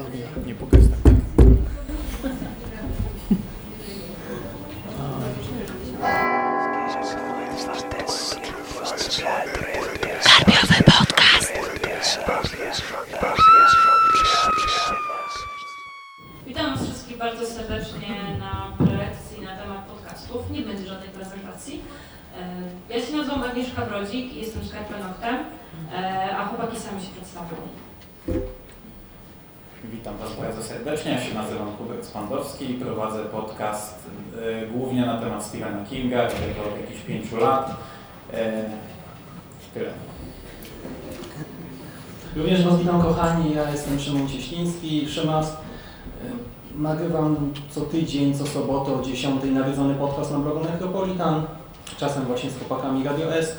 Dobra, nie pokaż tak. Karpiowy podcast. Witam Was wszystkich bardzo serdecznie na prelekcji na temat podcastów. Nie będzie żadnej prezentacji. E, Ja się nazywam Agnieszka Brodzik i jestem skarpenoktem, e, a chłopaki sami się przedstawią. Serdecznie. Ja się nazywam Hubert Spandowski i prowadzę podcast e, głównie na temat Stephena Kinga, którego od jakichś pięciu lat. E, tyle. Również Was witam kochani, ja jestem Szymon Cieśliński, Szymas. Y, Nagrywam co tydzień, co sobotę o 10 nawiedzony podcast na blogu Necropolitan. Czasem właśnie z chłopakami Radio SK,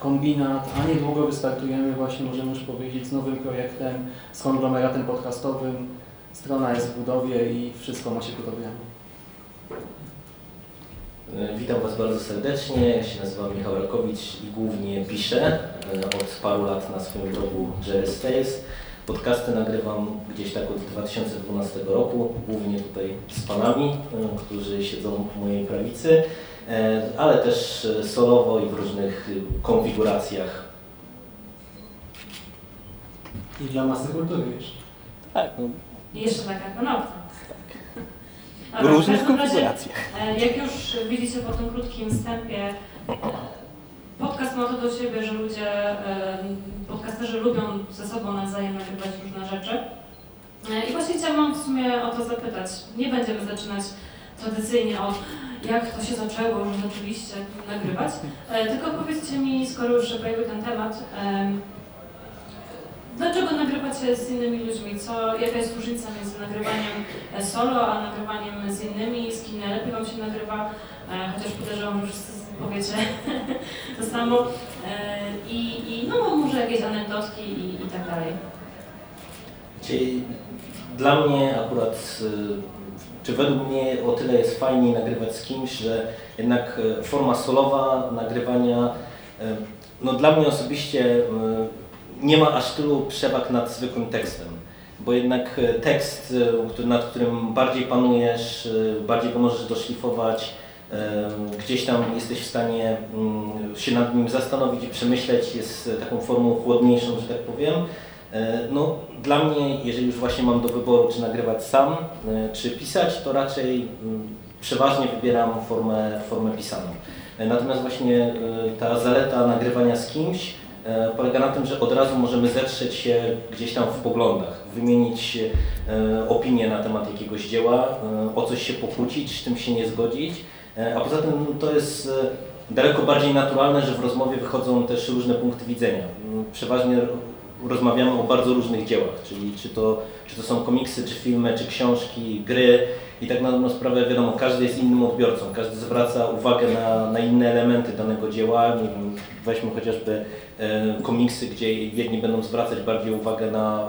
Kombinat, a niedługo wystartujemy właśnie, możemy już powiedzieć, z nowym projektem, z konglomeratem podcastowym. Strona jest w budowie i wszystko ma się gotowe. E, Witam Was bardzo serdecznie. Ja się nazywam Michał Rakowicz i głównie piszę e, od paru lat na swoim blogu Jerry Tales. Podcasty nagrywam gdzieś tak od 2012 roku, głównie tutaj z panami, e, którzy siedzą po mojej prawicy, e, ale też solowo i w różnych konfiguracjach. I dla masy kultury jeszcze. Tak, no, I jeszcze na karpenoktem. w różnych konfiguracjach. e, Jak już widzicie po tym krótkim wstępie, e, podcast ma to do siebie, że ludzie, e, podcasterzy lubią ze sobą nawzajem nagrywać różne rzeczy. I właśnie chciałam w sumie o to zapytać. Nie będziemy zaczynać tradycyjnie od jak to się zaczęło, że zaczęliście nagrywać, tylko powiedzcie mi, skoro już pojawił ten temat, Dlaczego nagrywacie z innymi ludźmi? Co, jaka jest różnica między nagrywaniem e, solo, a nagrywaniem z innymi? Z kim najlepiej Wam się nagrywa? E, chociaż podejrzewam, że wszyscy powiecie to samo. E, I, I no może jakieś anegdotki i, i tak dalej. Czyli dla mnie akurat, y, czy według mnie o tyle jest fajniej nagrywać z kimś, że jednak forma solowa nagrywania, no dla mnie osobiście nie ma aż tylu przewag nad zwykłym tekstem. Bo jednak y, tekst, który- nad którym bardziej panujesz, y, bardziej go możesz doszlifować, gdzieś tam jesteś w stanie mm, się nad nim zastanowić i przemyśleć, jest taką formą chłodniejszą, że tak powiem. E, No, dla mnie, jeżeli już właśnie mam do wyboru, czy nagrywać sam, e, czy pisać, to raczej mm, przeważnie wybieram formę, formę pisaną. E, Natomiast właśnie e, ta zaleta nagrywania z kimś e, polega na tym, że od razu możemy zetrzeć się gdzieś tam w poglądach, wymienić e, opinię na temat jakiegoś dzieła, e, o coś się pokłócić, z tym się nie zgodzić. E, A poza tym to jest e, daleko bardziej naturalne, że w rozmowie wychodzą też różne punkty widzenia. Mm, Przeważnie rozmawiamy o bardzo różnych dziełach, czyli czy to, czy to są komiksy, czy filmy, czy książki, gry i tak na dobrą sprawę wiadomo, każdy jest innym odbiorcą, każdy zwraca uwagę na, na inne elementy danego dzieła, weźmy chociażby e, komiksy, gdzie jedni będą zwracać bardziej uwagę na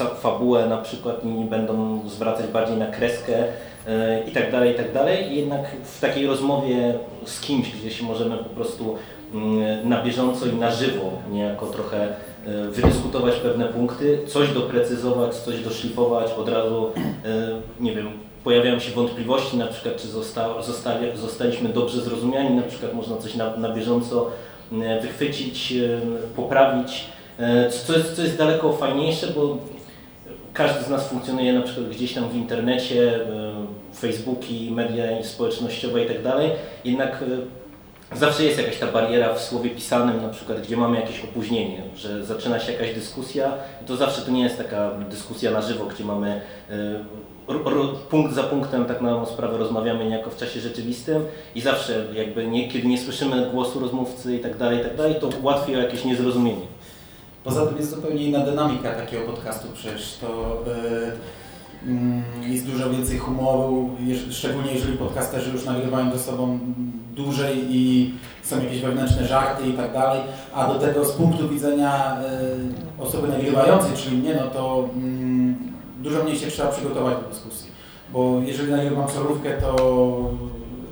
e, fabułę na przykład, inni będą zwracać bardziej na kreskę e, i tak dalej, i tak dalej. I jednak w takiej rozmowie z kimś, gdzie się możemy po prostu mm, na bieżąco i na żywo niejako trochę e, wydyskutować pewne punkty, coś doprecyzować, coś doszlifować, od razu, e, nie wiem, pojawiają się wątpliwości, na przykład czy zosta, zostali, zostaliśmy dobrze zrozumiani, na przykład można coś na, na bieżąco e, wychwycić, e, poprawić, e, co jest, co jest daleko fajniejsze, bo każdy z nas funkcjonuje na przykład gdzieś tam w internecie, Facebooki, media społecznościowe i tak dalej, jednak zawsze jest jakaś ta bariera w słowie pisanym, na przykład gdzie mamy jakieś opóźnienie, że zaczyna się jakaś dyskusja. To zawsze to nie jest taka dyskusja na żywo, gdzie mamy punkt za punktem tak na sprawę rozmawiamy niejako w czasie rzeczywistym i zawsze jakby nie, kiedy nie słyszymy głosu rozmówcy i tak dalej, i tak dalej, to łatwiej o jakieś niezrozumienie. Poza tym jest zupełnie inna dynamika takiego podcastu, przecież to y, mm, jest dużo więcej humoru, jeż- szczególnie jeżeli podcasterzy już nagrywają ze sobą dłużej i są jakieś wewnętrzne żarty i tak dalej, a do tego z punktu widzenia y, osoby nagrywającej, czyli mnie, no to mm, dużo mniej się trzeba przygotować do dyskusji. Bo jeżeli nagrywam solówkę, to,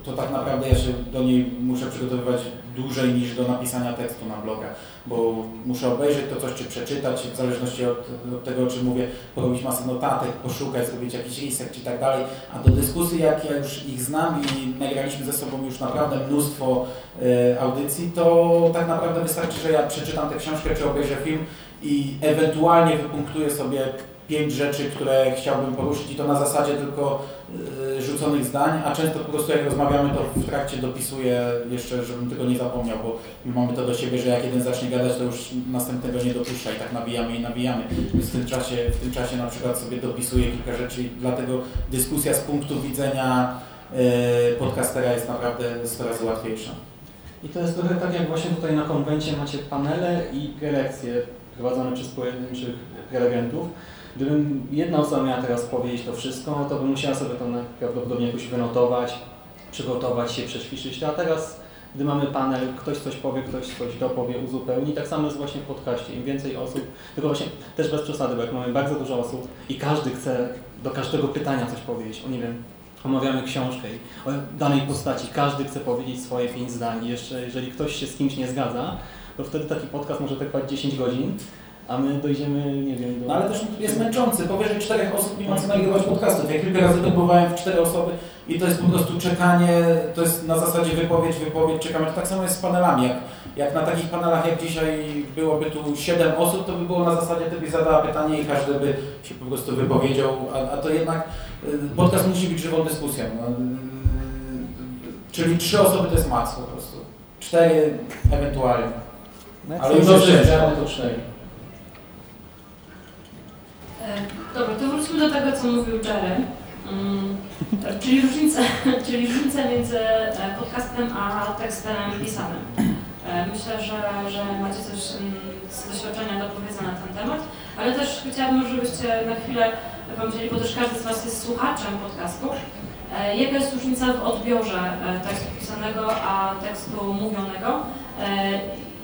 to tak naprawdę ja się do niej muszę przygotowywać dłużej niż do napisania tekstu na bloga, bo muszę obejrzeć to coś, czy przeczytać, w zależności od, od tego, o czym mówię, porobić masę notatek, poszukać, zrobić jakiś research i tak dalej, a do dyskusji, jak ja już ich znam i nagraliśmy ze sobą już naprawdę mnóstwo e, audycji, to tak naprawdę wystarczy, że ja przeczytam tę książkę, czy obejrzę film i ewentualnie wypunktuję sobie pięć rzeczy, które chciałbym poruszyć i to na zasadzie tylko y, rzuconych zdań, a często po prostu jak rozmawiamy, to w trakcie dopisuję jeszcze, żebym tego nie zapomniał, bo my mamy to do siebie, że jak jeden zacznie gadać, to już następnego nie dopuszcza i tak nabijamy i nabijamy. Więc w tym czasie, w tym czasie na przykład sobie dopisuję kilka rzeczy i dlatego dyskusja z punktu widzenia y, podcastera jest naprawdę 100 razy łatwiejsza. I to jest trochę tak, jak właśnie tutaj na konwencie macie panele i prelekcje prowadzone przez pojedynczych prelegentów. Gdybym jedna osoba miała teraz powiedzieć to wszystko, to bym musiała sobie to prawdopodobnie jakoś wynotować, przygotować się, przećwiczyć a teraz, gdy mamy panel, ktoś coś powie, ktoś coś dopowie, uzupełni, tak samo jest właśnie w podcaście. Im więcej osób, tylko właśnie też bez przesady, bo jak mamy bardzo dużo osób i każdy chce do każdego pytania coś powiedzieć, o nie wiem, omawiamy książkę i o danej postaci, każdy chce powiedzieć swoje pięć zdań. Jeszcze jeżeli ktoś się z kimś nie zgadza, to wtedy taki podcast może trwać 10 godzin, a my dojdziemy, nie wiem, do... No ale też jest męczący. Powyżej czterech osób nie ma co nagrywać podcastów. Ja kilka razy próbowałem w cztery osoby i to jest po prostu czekanie, to jest na zasadzie wypowiedź, wypowiedź, czekamy. To tak samo jest z panelami. Jak, jak na takich panelach jak dzisiaj byłoby tu siedem osób, to by było na zasadzie, ty byś zadała pytanie i każdy by się po prostu wypowiedział, a, a to jednak y, podcast musi być żywą dyskusją. No, y, czyli trzy osoby to jest maks po prostu. Cztery ewentualnie. Ale już dobrze to cztery. E, Do tego, co mówił Jerry. Mm, czyli, różnica, czyli różnica między e, podcastem a tekstem pisanym. E, Myślę, że, że macie coś mm, z doświadczenia do powiedzenia na ten temat, ale też chciałabym, żebyście na chwilę powiedzieli, bo też każdy z Was jest słuchaczem podcastu. E, Jaka jest różnica w odbiorze tekstu pisanego a tekstu mówionego?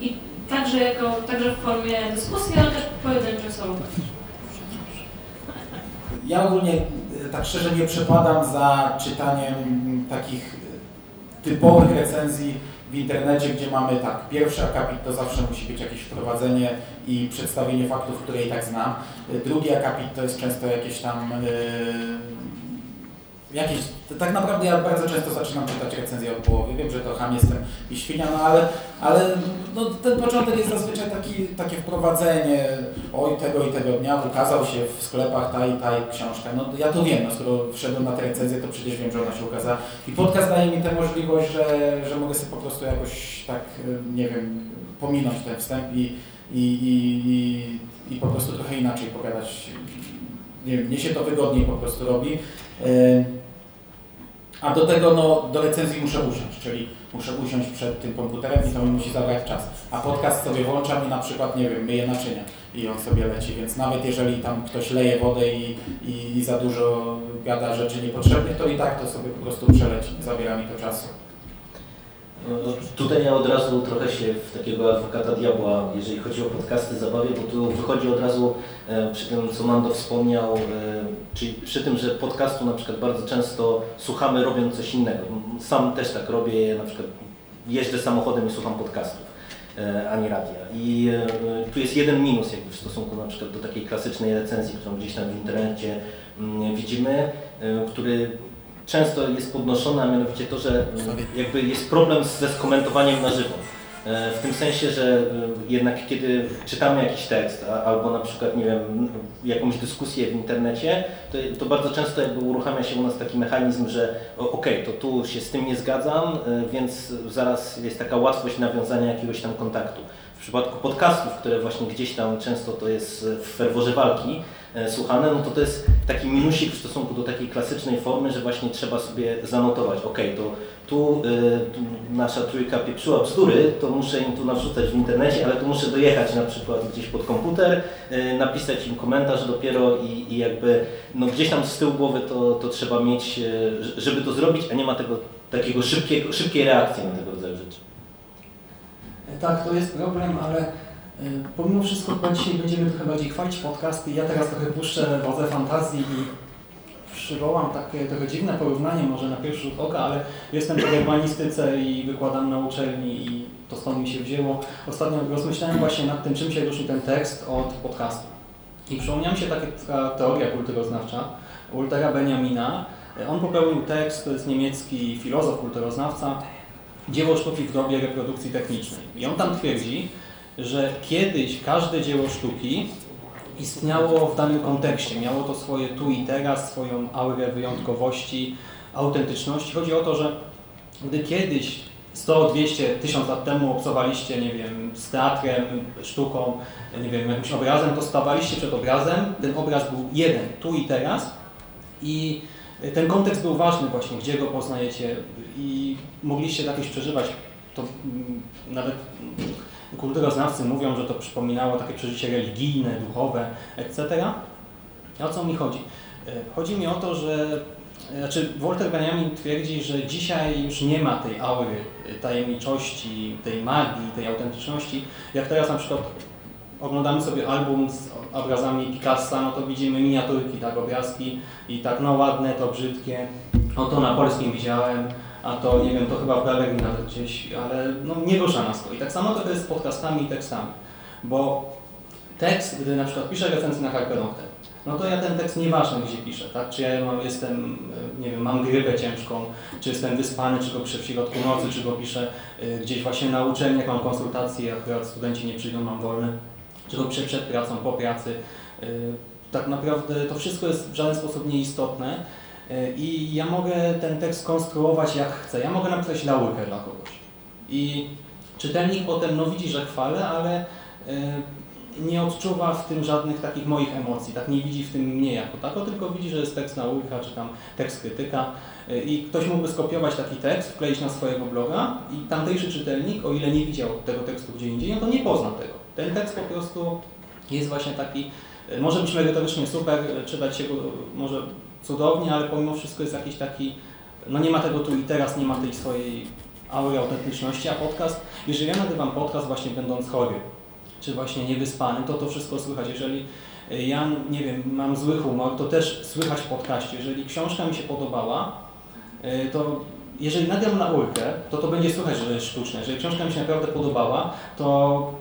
I także, jako, także w formie dyskusji, ale też pojedynczych solówek. Ja ogólnie e, tak szczerze nie przepadam za czytaniem takich e, typowych recenzji w internecie, gdzie mamy tak, pierwszy akapit to zawsze musi być jakieś wprowadzenie i przedstawienie faktów, które i tak znam. E, Drugi akapit to jest często jakieś tam yy, jakieś, tak naprawdę ja bardzo często zaczynam czytać recenzję od połowy, wiem, że to ham jestem i świnia, no ale, ale no, ten początek jest zazwyczaj taki, takie wprowadzenie, oj tego i tego dnia ukazał się w sklepach ta i ta książka, no ja to wiem, no skoro wszedłem na tę recenzję, to przecież wiem, że ona się ukazała. I podcast daje mi tę możliwość, że, że mogę sobie po prostu jakoś tak, nie wiem, pominąć ten wstęp i, i, i, i, i po prostu trochę inaczej pogadać, nie wiem, mnie się to wygodniej po prostu robi. A do tego, no, do recenzji muszę usiąść, czyli muszę usiąść przed tym komputerem i to mi musi zabrać czas. A podcast sobie włączam i na przykład, nie wiem, myję naczynia i on sobie leci, więc nawet jeżeli tam ktoś leje wodę i, i, i za dużo gada rzeczy niepotrzebnych, to i tak to sobie po prostu przeleci, zabiera mi to czasu. No, tutaj ja od razu trochę się w takiego adwokata diabła, jeżeli chodzi o podcasty, zabawię, bo tu wychodzi od razu e, przy tym, co Mando wspomniał, e, czyli przy tym, że podcastu na przykład bardzo często słuchamy robiąc coś innego. Sam też tak robię, na przykład jeżdżę samochodem i słucham podcastów, e, ani radia. I tu jest jeden minus jakby w stosunku na przykład do takiej klasycznej recenzji, którą gdzieś tam w internecie mm, widzimy, który często jest podnoszone, a mianowicie to, że jakby jest problem ze skomentowaniem na żywo. E, w tym sensie, że e, jednak kiedy czytamy jakiś tekst albo na przykład, nie wiem, jakąś dyskusję w internecie, to, to bardzo często jakby uruchamia się u nas taki mechanizm, że okej, okay, to tu się z tym nie zgadzam, e, więc zaraz jest taka łatwość nawiązania jakiegoś tam kontaktu. W przypadku podcastów, które właśnie gdzieś tam często to jest w ferworze walki, słuchane, no to to jest taki minusik w stosunku do takiej klasycznej formy, że właśnie trzeba sobie zanotować, ok, to tu, y, tu nasza trójka pieprzyła bzdury, to muszę im tu narzucać w internecie, ale tu muszę dojechać na przykład gdzieś pod komputer, y, napisać im komentarz dopiero i, i jakby no gdzieś tam z tyłu głowy to, to trzeba mieć, y, żeby to zrobić, a nie ma tego takiego szybkiego, szybkiej reakcji na tego rodzaju rzeczy. Tak, to jest problem, ale pomimo wszystko chyba dzisiaj będziemy trochę bardziej chwalić podcasty. Ja teraz trochę puszczę wodze fantazji i przywołam takie trochę dziwne porównanie może na pierwszy rzut oka, ale jestem po germanistyce i wykładam na uczelni i to stąd mi się wzięło. Ostatnio rozmyślałem właśnie nad tym, czym się różni ten tekst od podcastu. I przypomniała mi się taka teoria kulturoznawcza Waltera Benjamina. On popełnił tekst, to jest niemiecki filozof, kulturoznawca, dzieło sztuki w dobie reprodukcji technicznej. I on tam twierdzi, że kiedyś każde dzieło sztuki istniało w danym kontekście, miało to swoje tu i teraz, swoją aurę wyjątkowości, autentyczności. Chodzi o to, że gdy kiedyś 100, 200, 1000 lat temu obcowaliście, nie wiem, z teatrem, sztuką, nie wiem, jakimś obrazem, to stawaliście przed obrazem, ten obraz był jeden, tu i teraz. I ten kontekst był ważny właśnie, gdzie go poznajecie. I mogliście jakieś przeżywać, to mm, nawet kulturoznawcy mówią, że to przypominało takie przeżycie religijne, duchowe, etc. O co mi chodzi? E, Chodzi mi o to, że znaczy Walter Benjamin twierdzi, że dzisiaj już nie ma tej aury tajemniczości, tej magii, tej autentyczności. Jak teraz na przykład oglądamy sobie album z obrazami Picassa, no to widzimy miniaturki, tak, obrazki i tak, no ładne, to brzydkie. O to na polskim widziałem, a to nie wiem, to chyba w galerii nawet gdzieś, ale no nie rusza nas to. I tak samo to jest z podcastami i tekstami, bo tekst, gdy na przykład piszę recenzję na Harperote, no to ja ten tekst nieważne gdzie piszę, tak? Czy ja mam, jestem, nie wiem, mam grypę ciężką, czy jestem wyspany, czy go piszę w środku nocy, czy go piszę y, gdzieś właśnie na uczelni, jak mam konsultacje, akurat studenci nie przyjdą, mam wolne, czy go piszę przed pracą, po pracy. Y, Tak naprawdę to wszystko jest w żaden sposób nieistotne i ja mogę ten tekst konstruować jak chcę. Ja mogę napisać laurkę dla kogoś i czytelnik potem no widzi, że chwalę, ale y, nie odczuwa w tym żadnych takich moich emocji, tak nie widzi w tym mnie jako tako, tylko widzi, że jest tekst nauka, czy tam tekst krytyka y, i ktoś mógłby skopiować taki tekst, wkleić na swojego bloga i tamtejszy czytelnik, o ile nie widział tego tekstu gdzie indziej, no to nie pozna tego. Ten tekst po prostu jest właśnie taki, może być merytorycznie super, czytać się go może cudownie, ale pomimo wszystko jest jakiś taki, no nie ma tego tu i teraz, nie ma tej swojej aury autentyczności, a podcast, jeżeli ja nagrywam podcast właśnie będąc chory, czy właśnie niewyspany, to to wszystko słychać. Jeżeli y, ja, nie wiem, mam zły humor, to też słychać w podcaście. Jeżeli książka mi się podobała, y, to jeżeli nagram na urkę, to to będzie słychać, że jest sztuczne. Jeżeli książka mi się naprawdę podobała, to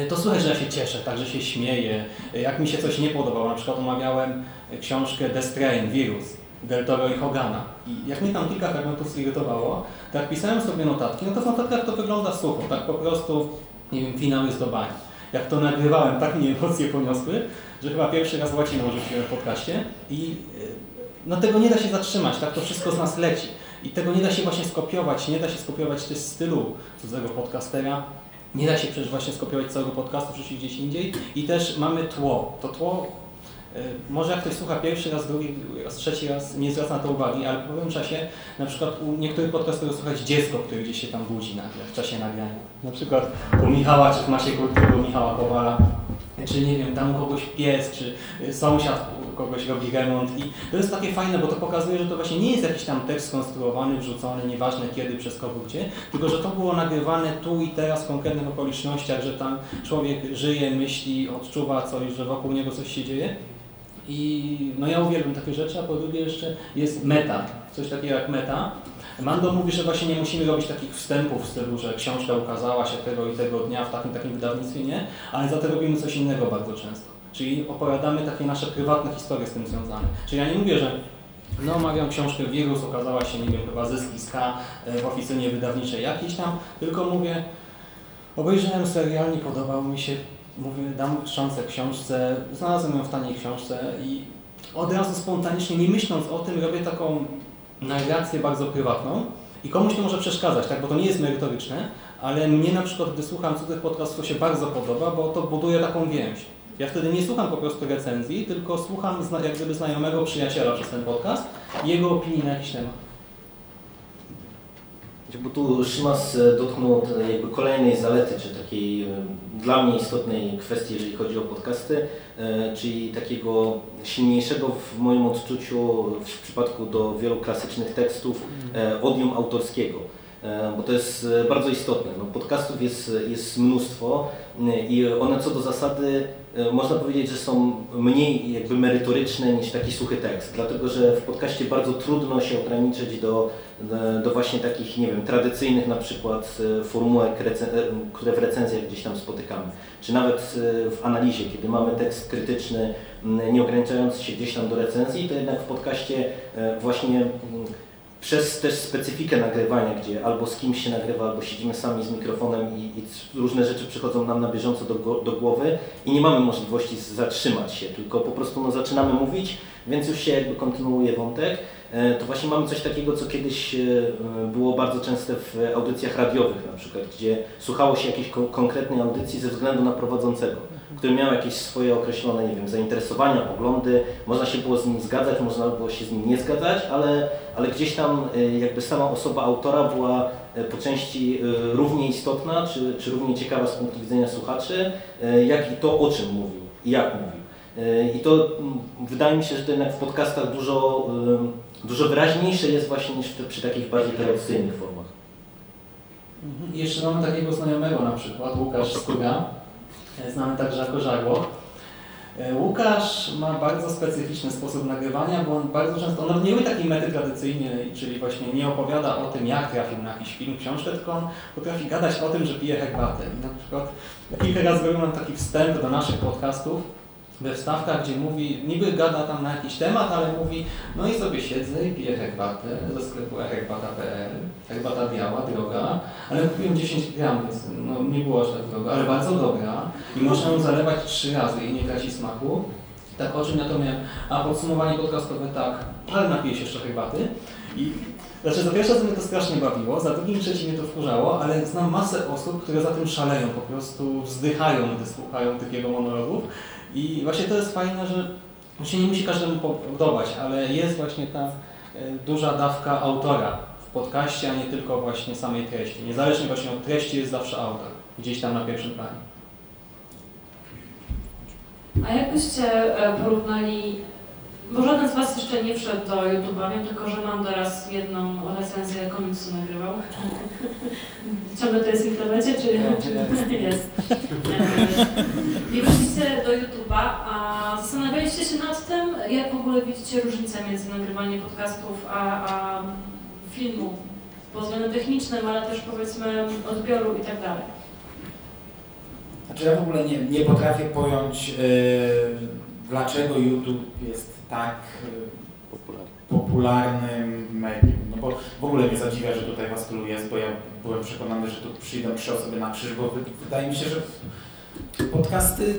y, to słychać, że ja się cieszę, tak, że się śmieję. Jak mi się coś nie podobało, na przykład omawiałem książkę The Strain, Wirus, Del Toro i Hogana. I jak mnie tam kilka fragmentów zirytowało, to jak pisałem sobie notatki, no to w notatkach to wygląda sucho, tak po prostu nie wiem, finały z bani. Jak to nagrywałem, tak mnie emocje poniosły, że chyba pierwszy raz łaciną rzuciłem w podcaście i y, no tego nie da się zatrzymać, tak to wszystko z nas leci. I tego nie da się właśnie skopiować, nie da się skopiować też stylu cudzego podcastera, nie da się przecież właśnie skopiować całego podcastu, wrzucić gdzieś indziej i też mamy tło. To tło, może jak ktoś słucha pierwszy raz, drugi raz, trzeci raz, nie zwraca na to uwagi, ale po pewnym czasie na przykład u niektórych podcasterów słychać dziecko, które gdzieś się tam budzi nagle w czasie nagrania. Na przykład u Michała, czy w Masie Kultury, Michała Kowala, czy nie wiem, tam kogoś pies, czy y, sąsiad kogoś robi remont i to jest takie fajne, bo to pokazuje, że to właśnie nie jest jakiś tam tekst skonstruowany, wrzucony, nieważne kiedy, przez kogo, gdzie, tylko że to było nagrywane tu i teraz w konkretnych okolicznościach, że tam człowiek żyje, myśli, odczuwa coś, że wokół niego coś się dzieje. I no ja uwielbiam takie rzeczy, a po drugie jeszcze jest meta, coś takiego jak meta. Mando mówi, że właśnie nie musimy robić takich wstępów w stylu, że książka ukazała się tego i tego dnia w takim takim wydawnictwie, nie, ale za to robimy coś innego bardzo często. Czyli opowiadamy takie nasze prywatne historie z tym związane. Czyli ja nie mówię, że no omawiam książkę Wirus, okazała się, nie wiem, chyba zyski z K e, w oficynie wydawniczej jakiś tam, tylko mówię, obejrzałem serial, nie podobał mi się, mówię, dam szansę książce, znalazłem ją w taniej książce i od razu spontanicznie, nie myśląc o tym, robię taką narrację bardzo prywatną i komuś to może przeszkadzać, tak, bo to nie jest merytoryczne, ale mnie na przykład, gdy słucham cudzych podcastów, to się bardzo podoba, bo to buduje taką więź. Ja wtedy nie słucham po prostu recenzji, tylko słucham jak gdyby znajomego przyjaciela przez ten podcast jego opinii na jakiś temat. Bo tu Szymas e, dotknął tej jakby kolejnej zalety, czy takiej e, dla mnie istotnej kwestii, jeżeli chodzi o podcasty, e, czyli takiego silniejszego w moim odczuciu w przypadku do wielu klasycznych tekstów e, odium autorskiego. E, Bo to jest e, bardzo istotne. No, podcastów jest, jest mnóstwo e, i one co do zasady e, można powiedzieć, że są mniej jakby merytoryczne niż taki suchy tekst, dlatego że w podcaście bardzo trudno się ograniczyć do, do właśnie takich, nie wiem, tradycyjnych na przykład e, formułek, e, które w recenzjach gdzieś tam spotykamy, czy nawet e, w analizie, kiedy mamy tekst krytyczny, nie ograniczający się gdzieś tam do recenzji, to jednak w podcaście e, właśnie przez też specyfikę nagrywania, gdzie albo z kimś się nagrywa, albo siedzimy sami z mikrofonem i, i różne rzeczy przychodzą nam na bieżąco do, do głowy i nie mamy możliwości zatrzymać się, tylko po prostu no, zaczynamy mówić, więc już się jakby kontynuuje wątek. E, To właśnie mamy coś takiego, co kiedyś e, było bardzo częste w audycjach radiowych na przykład, gdzie słuchało się jakiejś kon- konkretnej audycji ze względu na prowadzącego, który miał jakieś swoje określone, nie wiem, zainteresowania, poglądy, można się było z nim zgadzać, można było się z nim nie zgadzać, ale, ale gdzieś tam e, jakby sama osoba autora była e, po części e, równie istotna, czy, czy równie ciekawa z punktu widzenia słuchaczy, jak i to, o czym mówił i jak mówił. I to mm, wydaje mi się, że to jednak w podcastach dużo, dużo wyraźniejsze jest właśnie niż przy takich bardziej tradycyjnych formach. Mhm. Jeszcze mamy takiego znajomego na przykład, Łukasz Skuga, znany także jako Żagło. E, Łukasz ma bardzo specyficzny sposób nagrywania, bo on bardzo często, on nie robi takiej mety tradycyjnej, czyli właśnie nie opowiada o tym, jak trafił na jakiś film, książkę, tylko on potrafi gadać o tym, że pije herbatę. I na przykład kilka razy robił nam taki wstęp do naszych podcastów, we wstawkach, gdzie mówi, niby gada tam na jakiś temat, ale mówi, no i sobie siedzę i piję herbatę ze sklepu herbata.pl, herbata biała, droga, ale kupiłem 10 gram, więc no, nie było aż tak droga, ale bardzo dobra i można ją zalewać trzy razy i nie traci smaku. Tak o czym ja to miałem. A podsumowanie podcastowe tak, ale napiję się jeszcze herbaty i znaczy za pierwsze razem mnie to strasznie bawiło, za drugim trzecim mnie to wkurzało, ale znam masę osób, które za tym szaleją, po prostu wzdychają, gdy słuchają tych jego monologów. I właśnie to jest fajne, że się nie musi każdemu podobać, ale jest właśnie ta e, duża dawka autora w podcaście, a nie tylko właśnie samej treści. Niezależnie właśnie od treści jest zawsze autor, gdzieś tam na pierwszym planie. A jakbyście e, porównali, bo żaden z Was jeszcze nie wszedł do YouTube'a, wiem tylko, że mam teraz jedną recenzję komiksu nagrywał. Ciągle to jest w internecie, czy jest? I wróciliście do YouTube'a, a zastanawialiście się nad tym, jak w ogóle widzicie różnicę między nagrywaniem podcastów a, a filmu pod względem technicznym, ale też powiedzmy odbioru i tak dalej. Znaczy ja w ogóle nie, nie potrafię pojąć, yy, dlaczego YouTube jest tak popularnym medium. No bo w ogóle mnie zadziwia, że tutaj was tylu jest, bo ja byłem przekonany, że tu przyjdą trzy osoby na krzyż, bo wy, wydaje mi się, że podcasty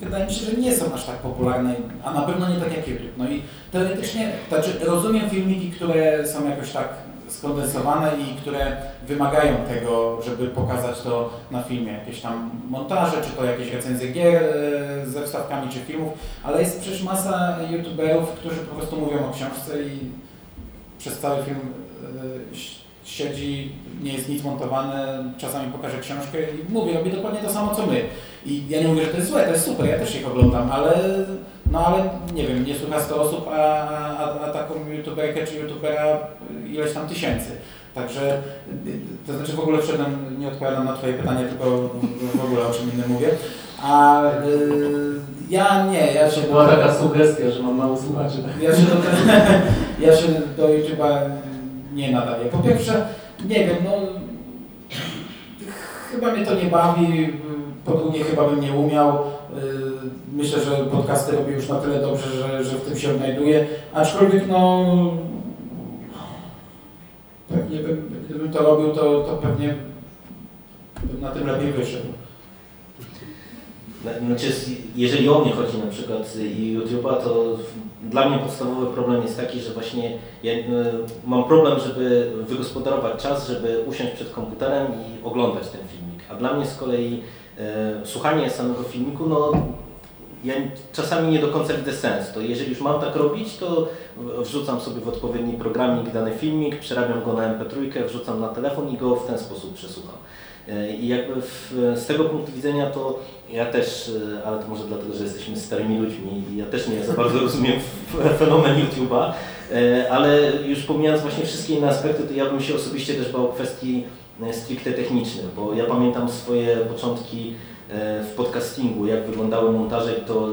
wydaje mi się, że nie są aż tak popularne, a na pewno nie tak jak YouTube. No i teoretycznie, znaczy rozumiem filmiki, które są jakoś tak skondensowane i które wymagają tego, żeby pokazać to na filmie. Jakieś tam montaże, czy to jakieś recenzje gier e, ze wstawkami, czy filmów, ale jest przecież masa youtuberów, którzy po prostu mówią o książce i przez cały film e, siedzi, nie jest nic montowane, czasami pokaże książkę i mówi, robi dokładnie to samo co my. I ja nie mówię, że to jest złe, to jest super, ja też ich oglądam, ale no ale nie wiem, nie słucha 100 osób, a, a, a taką youtuberkę czy youtubera ileś tam tysięcy. Także, to znaczy w ogóle wszedłem, nie odpowiadam na Twoje pytanie, tylko w ogóle o czym innym mówię. A y, ja nie, ja się... Była taka sugestia, że mam mało słuchaczy. Ja się do, ja się do YouTube'a nie nadaję. Po pierwsze, nie wiem, no chyba mnie to nie bawi, po drugie chyba bym nie umiał. Myślę, że podcasty robię już na tyle dobrze, że, że w tym się odnajduję. Aczkolwiek no pewnie bym, gdybym to robił, to, to pewnie bym na tym lepiej wyszedł. Znaczy, jeżeli o mnie chodzi na przykład i YouTube'a, to dla mnie podstawowy problem jest taki, że właśnie ja mam problem, żeby wygospodarować czas, żeby usiąść przed komputerem i oglądać ten filmik. A dla mnie z kolei słuchanie samego filmiku, no ja czasami nie do końca widzę sens. To jeżeli już mam tak robić, to wrzucam sobie w odpowiedni programik dany filmik, przerabiam go na MP3, wrzucam na telefon i go w ten sposób przesłucham. I jakby w, z tego punktu widzenia to ja też, ale to może dlatego, że jesteśmy starymi ludźmi i ja też nie za bardzo rozumiem fenomen YouTube'a, ale już pomijając właśnie wszystkie inne aspekty, to ja bym się osobiście też bał kwestii stricte technicznych, bo ja pamiętam swoje początki e, w podcastingu, jak wyglądały montaże i to,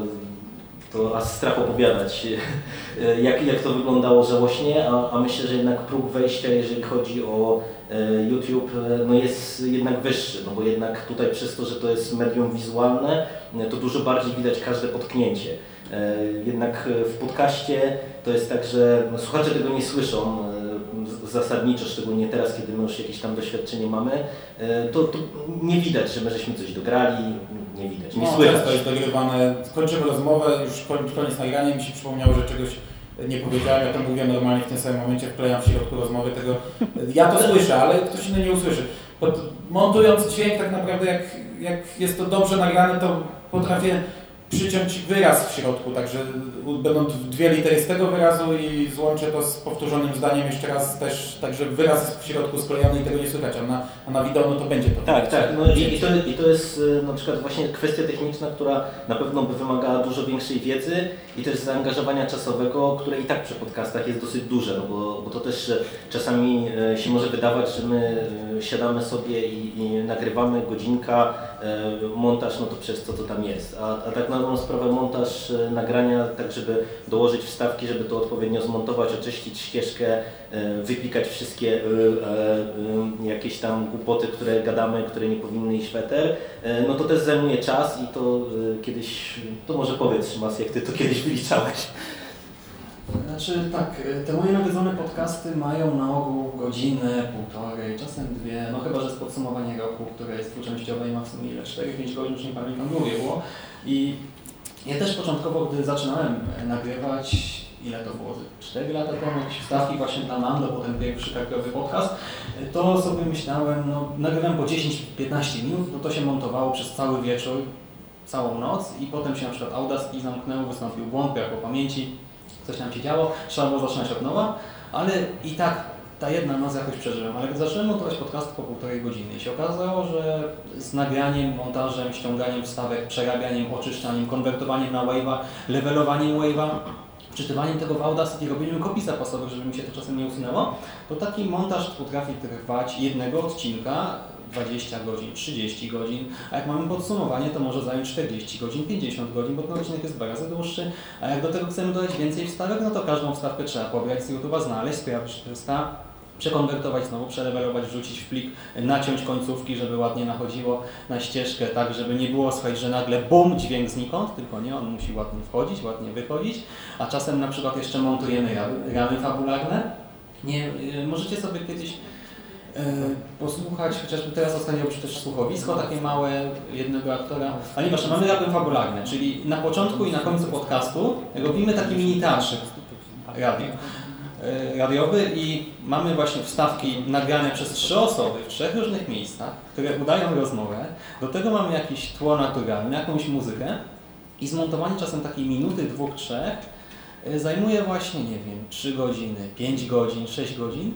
to aż strach opowiadać, e, jak, jak to wyglądało żałośnie, a, a myślę, że jednak próg wejścia, jeżeli chodzi o e, YouTube, e, no jest jednak wyższy, no bo jednak tutaj przez to, że to jest medium wizualne, e, to dużo bardziej widać każde potknięcie. E, Jednak e, w podcaście to jest tak, że no, słuchacze tego nie słyszą e, z- zasadniczo, szczególnie teraz, kiedy my już jakieś tam doświadczenie mamy, e, to, to nie widać, że my żeśmy coś dograli, nie widać, nie No, słychać. często jest dogrywane. Kończymy rozmowę, już koniec nagrania, mi się przypomniało, że czegoś nie powiedziałem, ja to mówię normalnie w tym samym momencie, wklejam w środku rozmowy tego. Ja to słyszę, ale ktoś inny nie usłyszy. Pod, montując dźwięk tak naprawdę jak, jak jest to dobrze nagrane, to potrafię przyciąć wyraz w środku, także będą dwie litery z tego wyrazu i złączę to z powtórzonym zdaniem jeszcze raz też, także wyraz jest w środku sklejony i tego nie słychać, a na, a na wideo no to będzie to. Tak, tak. No i, i, to, I to jest e, na przykład właśnie kwestia techniczna, która na pewno by wymagała dużo większej wiedzy i też zaangażowania czasowego, które i tak przy podcastach jest dosyć duże, no bo, bo to też e, czasami e, się może wydawać, że my siadamy sobie i, i nagrywamy godzinka, montaż, no to przez co to tam jest. A, a tak na dobrą sprawę montaż e, nagrania, tak żeby dołożyć wstawki, żeby to odpowiednio zmontować, oczyścić ścieżkę, e, wypikać wszystkie e, jakieś tam głupoty, które gadamy, które nie powinny iść w no to też zajmuje czas i to kiedyś, to może powiedz Szymas, jak Ty to kiedyś wyliczałeś. Znaczy tak, y, te moje nawiedzone podcasty mają na ogół godzinę, półtorej, czasem dwie, no chyba, że z podsumowania roku, które jest dwuczęściowe i ma w sumie ile, 4-5 godzin, już nie pamiętam, długie było. I ja też początkowo, gdy zaczynałem e, nagrywać, ile to było, 4 lata temu, jakieś wstawki właśnie dla Mando, potem pierwszy krakowy podcast, y, to sobie myślałem, no nagrywałem po 10-15 minut, no to się montowało przez cały wieczór, całą noc i potem się na przykład Audacity zamknęło, wystąpił błąd, brak o pamięci, coś tam się działo, trzeba było zaczynać od nowa, ale i tak ta jedna noc jakoś przeżyłem, ale zacząłem montować podcast po półtorej godziny i się okazało, że z nagraniem, montażem, ściąganiem wstawek, przerabianiem, oczyszczaniem, konwertowaniem na wave'a, levelowaniem wave'a, czytywaniem tego w Audacity, robieniem kopii zapasowych, żeby mi się to czasem nie usunęło, to taki montaż potrafi trwać jednego odcinka 20 godzin, 30 godzin, a jak mamy podsumowanie, to może zająć 40 godzin, 50 godzin, bo ten odcinek jest dwa razy dłuższy, a jak do tego chcemy dodać więcej wstawek, no to każdą wstawkę trzeba pobrać z YouTube'a, znaleźć, sprawdzić, czy ta, przekonwertować znowu, przelewelować, wrzucić w plik, naciąć końcówki, żeby ładnie nachodziło na ścieżkę, tak żeby nie było słychać, że nagle bum, dźwięk znikąd, tylko nie, on musi ładnie wchodzić, ładnie wychodzić, a czasem na przykład jeszcze montujemy ramy, ramy fabularne. Nie, y, możecie sobie kiedyś posłuchać, chociażby teraz ostatnio przy też słuchowisko, takie małe, jednego aktora, ale nieważne, mamy raby fabularne, czyli na początku i na końcu podcastu robimy taki mini teatrzyk radio, e, radiowy i mamy właśnie wstawki nagrane przez trzy osoby w trzech różnych miejscach, które udają rozmowę, do tego mamy jakieś tło naturalne, jakąś muzykę i zmontowanie czasem takiej minuty, dwóch, trzech e, zajmuje właśnie, nie wiem, 3 godziny, 5 godzin, 6 godzin.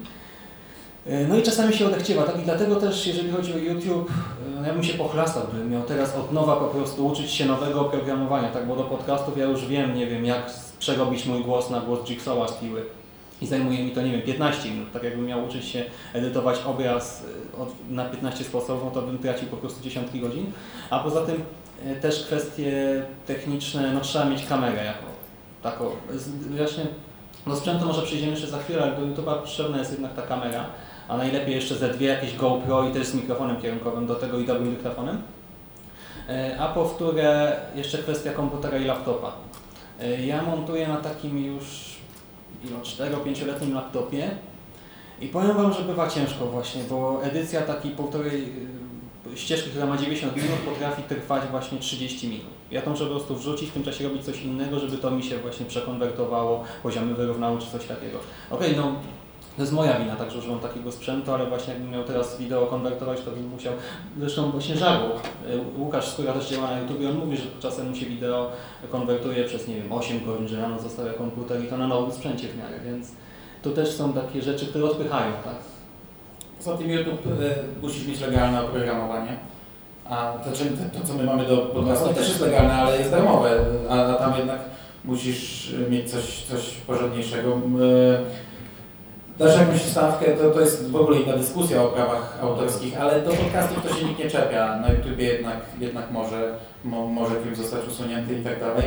E, No i czasami się odechciewa, tak i dlatego też, jeżeli chodzi o YouTube, e, ja bym się pochlastał, gdybym miał teraz od nowa po prostu uczyć się nowego oprogramowania, tak, bo do podcastów ja już wiem, nie wiem, jak przerobić mój głos na głos Jigsawa z Piły. I zajmuje mi to, nie wiem, 15 minut. Tak jakbym miał uczyć się edytować obraz e, na 15 sposobów, no to bym tracił po prostu dziesiątki godzin. A poza tym też kwestie techniczne, no trzeba mieć kamerę jako taką. Właśnie do sprzętu może przejdziemy jeszcze za chwilę, ale do YouTube'a potrzebna jest jednak ta kamera, a najlepiej jeszcze ze dwie jakieś GoPro i też z mikrofonem kierunkowym do tego i dobrym dyktafonem. E, A po wtóre jeszcze kwestia komputera i laptopa. E, Ja montuję na takim już ilo 4-5-letnim laptopie i powiem Wam, że bywa ciężko właśnie, bo edycja takiej półtorej y, ścieżki, która ma 90 minut, potrafi trwać właśnie 30 minut. Ja to muszę po prostu wrzucić, w tym czasie robić coś innego, żeby to mi się właśnie przekonwertowało, poziomy wyrównało czy coś takiego. Okej, no to jest moja wina, także używam takiego sprzętu, ale właśnie jakbym miał teraz wideo konwertować, to bym musiał, zresztą właśnie Żagu, y, Łukasz Skóra też działa na YouTube on mówi, że czasem mu się wideo konwertuje przez, nie wiem, 8 godzin, że rano zostawia komputer i to na nowym sprzęcie w miarę, więc to też są takie rzeczy, które odpychają, tak? Poza tym YouTube e, musisz mieć legalne oprogramowanie. A to, to, co my mamy do podcastu też jest legalne, ale jest darmowe, a, a tam jednak musisz mieć coś, coś porządniejszego. Dasz jakąś stawkę, to, to jest w ogóle inna dyskusja o prawach autorskich, ale do podcastów to się nikt nie czepia. Na YouTubie jednak, jednak może, mo, może film zostać usunięty i tak dalej.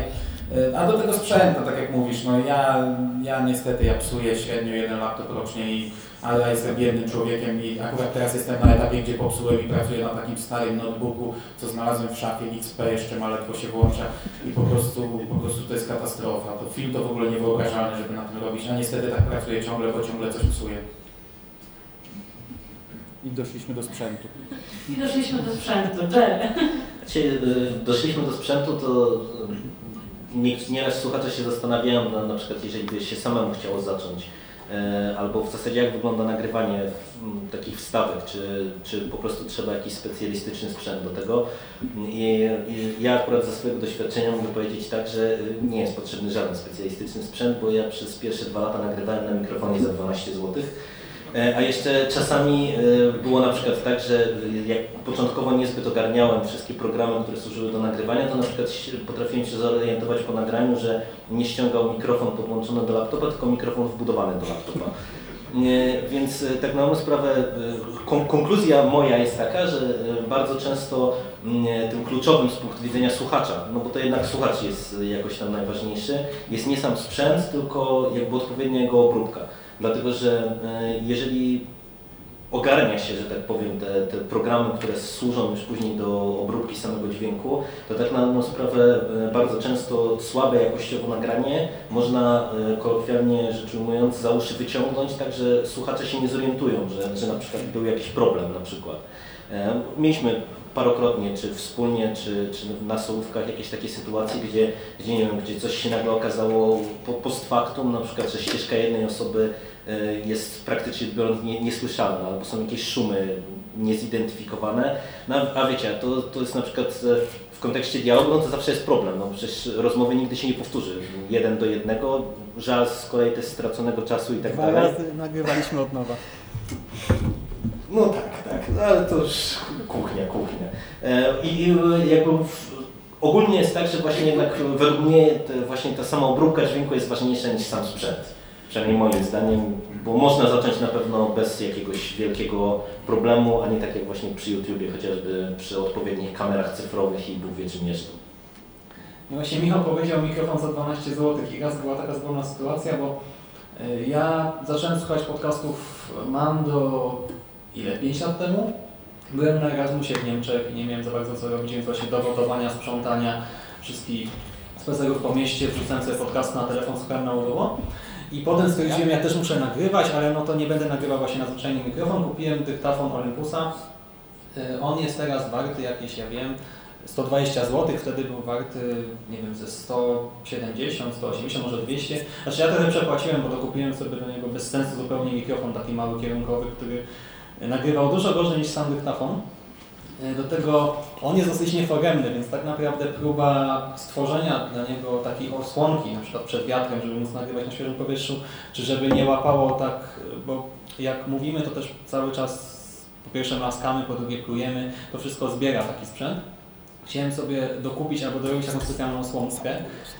E, A do tego sprzętu, tak jak mówisz, no ja, ja niestety ja psuję średnio jeden laptop rocznie, i, ale ja jestem biednym człowiekiem i akurat teraz jestem na etapie, gdzie popsułem i pracuję na takim starym notebooku, co znalazłem w szafie XP, jeszcze ma ledwo się włącza i po prostu, po prostu to jest katastrofa. To film to w ogóle niewyobrażalne, żeby na tym robić, a niestety tak pracuję ciągle, bo ciągle coś psuję. I doszliśmy do sprzętu. I doszliśmy do sprzętu. Jerry. Y, doszliśmy do sprzętu, to nie- nieraz słuchacze się zastanawiają, na, na przykład jeżeli by się samemu chciało zacząć, e, albo w zasadzie jak wygląda nagrywanie takich wstawek, czy, czy po prostu trzeba jakiś specjalistyczny sprzęt do tego. I, i ja akurat ze swojego doświadczenia mogę powiedzieć tak, że nie jest potrzebny żaden specjalistyczny sprzęt, bo ja przez pierwsze dwa lata nagrywałem na mikrofonie za 12 złotych. E, A jeszcze czasami e, było na przykład tak, że jak początkowo niezbyt ogarniałem wszystkie programy, które służyły do nagrywania, to na przykład potrafiłem się zorientować po nagraniu, że nie ściągał mikrofon podłączony do laptopa, tylko mikrofon wbudowany do laptopa. E, Więc tak na dobrą sprawę kon- konkluzja moja jest taka, że bardzo często tym kluczowym z punktu widzenia słuchacza, no bo to jednak słuchacz jest jakoś tam najważniejszy, jest nie sam sprzęt, tylko jakby odpowiednia jego obróbka. Dlatego, że e, jeżeli ogarnia się, że tak powiem, te, te programy, które służą już później do obróbki samego dźwięku, to tak na dobrą sprawę e, bardzo często słabe jakościowo nagranie można e, kolokwialnie rzecz ujmując za uszy wyciągnąć, tak że słuchacze się nie zorientują, że, że na przykład był jakiś problem na przykład. Mieliśmy parokrotnie, czy wspólnie, czy, czy na sołówkach jakieś takie sytuacje, gdzie, gdzie nie wiem, gdzie coś się nagle okazało po, post factum, na przykład, że ścieżka jednej osoby e, jest praktycznie biorąc nie, niesłyszalna, albo są jakieś szumy niezidentyfikowane. No, a- a wiecie, to, to jest na przykład e, w kontekście dialogu, no to zawsze jest problem, no przecież rozmowy nigdy się nie powtórzy. Jeden do jednego, żal z kolei też straconego czasu i tak Dwa dalej. razy nagrywaliśmy od nowa. No tak, tak, no ale to już kuchnia, kuchnia. E, I jakby ogólnie jest tak, że właśnie jednak według mnie właśnie ta sama obróbka dźwięku jest ważniejsza niż sam sprzęt. Przynajmniej moim zdaniem, bo można zacząć na pewno bez jakiegoś wielkiego problemu, a nie tak jak właśnie przy YouTubie, chociażby przy odpowiednich kamerach cyfrowych i Bóg wie czym jeszcze. No właśnie Michał powiedział mikrofon za 12 zł i raz była taka zgodna sytuacja, bo y, ja zacząłem słuchać podcastów mam do ile? 5 lat temu. Byłem na Erasmusie w Niemczech i nie miałem za bardzo co robić, więc właśnie do gotowania, sprzątania wszystkich spacerów po mieście, wrzucałem sobie podcast na telefon, słuchałem na udało. I potem stwierdziłem, ja też muszę nagrywać, ale no to nie będę nagrywał właśnie na zwyczajny mikrofon. Kupiłem dyktafon Olympusa. Y, On jest teraz warty jakieś, ja wiem, 120 zł, wtedy był warty, nie wiem, ze 170, 180, może 200. Znaczy ja trochę przepłaciłem, bo dokupiłem sobie do niego bez sensu zupełnie mikrofon taki mały kierunkowy, który nagrywał dużo gorzej niż sam dyktafon. E, Do tego on jest dosyć nieforemny, więc tak naprawdę próba stworzenia dla niego takiej osłonki, na przykład przed wiatrem, żeby móc nagrywać na świeżym powietrzu, czy żeby nie łapało tak, bo jak mówimy, to też cały czas po pierwsze maskamy, po drugie plujemy, to wszystko zbiera taki sprzęt. Chciałem sobie dokupić albo dorobić taką specjalną słomkę.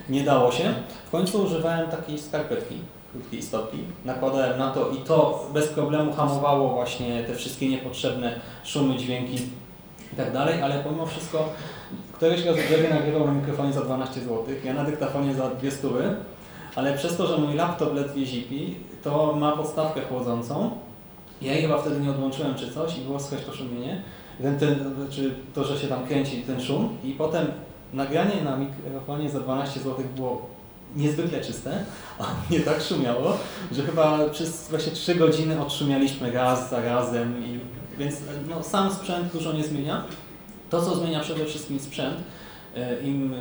Nie dało się. W końcu używałem takiej skarpetki, krótkiej stopki. Nakładałem na to i to bez problemu hamowało właśnie te wszystkie niepotrzebne szumy, dźwięki i tak dalej, ale pomimo wszystko któregoś razu Jerry nagrywał na mikrofonie za 12 zł, ja na dyktafonie za 2 stówy, ale przez to, że mój laptop ledwie zipi, to ma podstawkę chłodzącą. Ja jej chyba wtedy nie odłączyłem czy coś i było słychać to szumienie. Ten, ten, znaczy to, że się tam kręci ten szum i potem nagranie na mikrofonie za 12 zł było niezwykle czyste, a mnie tak szumiało, że chyba przez właśnie 3 godziny odszumialiśmy raz za razem, i, więc no, sam sprzęt dużo nie zmienia. To, co zmienia przede wszystkim sprzęt, e, im e,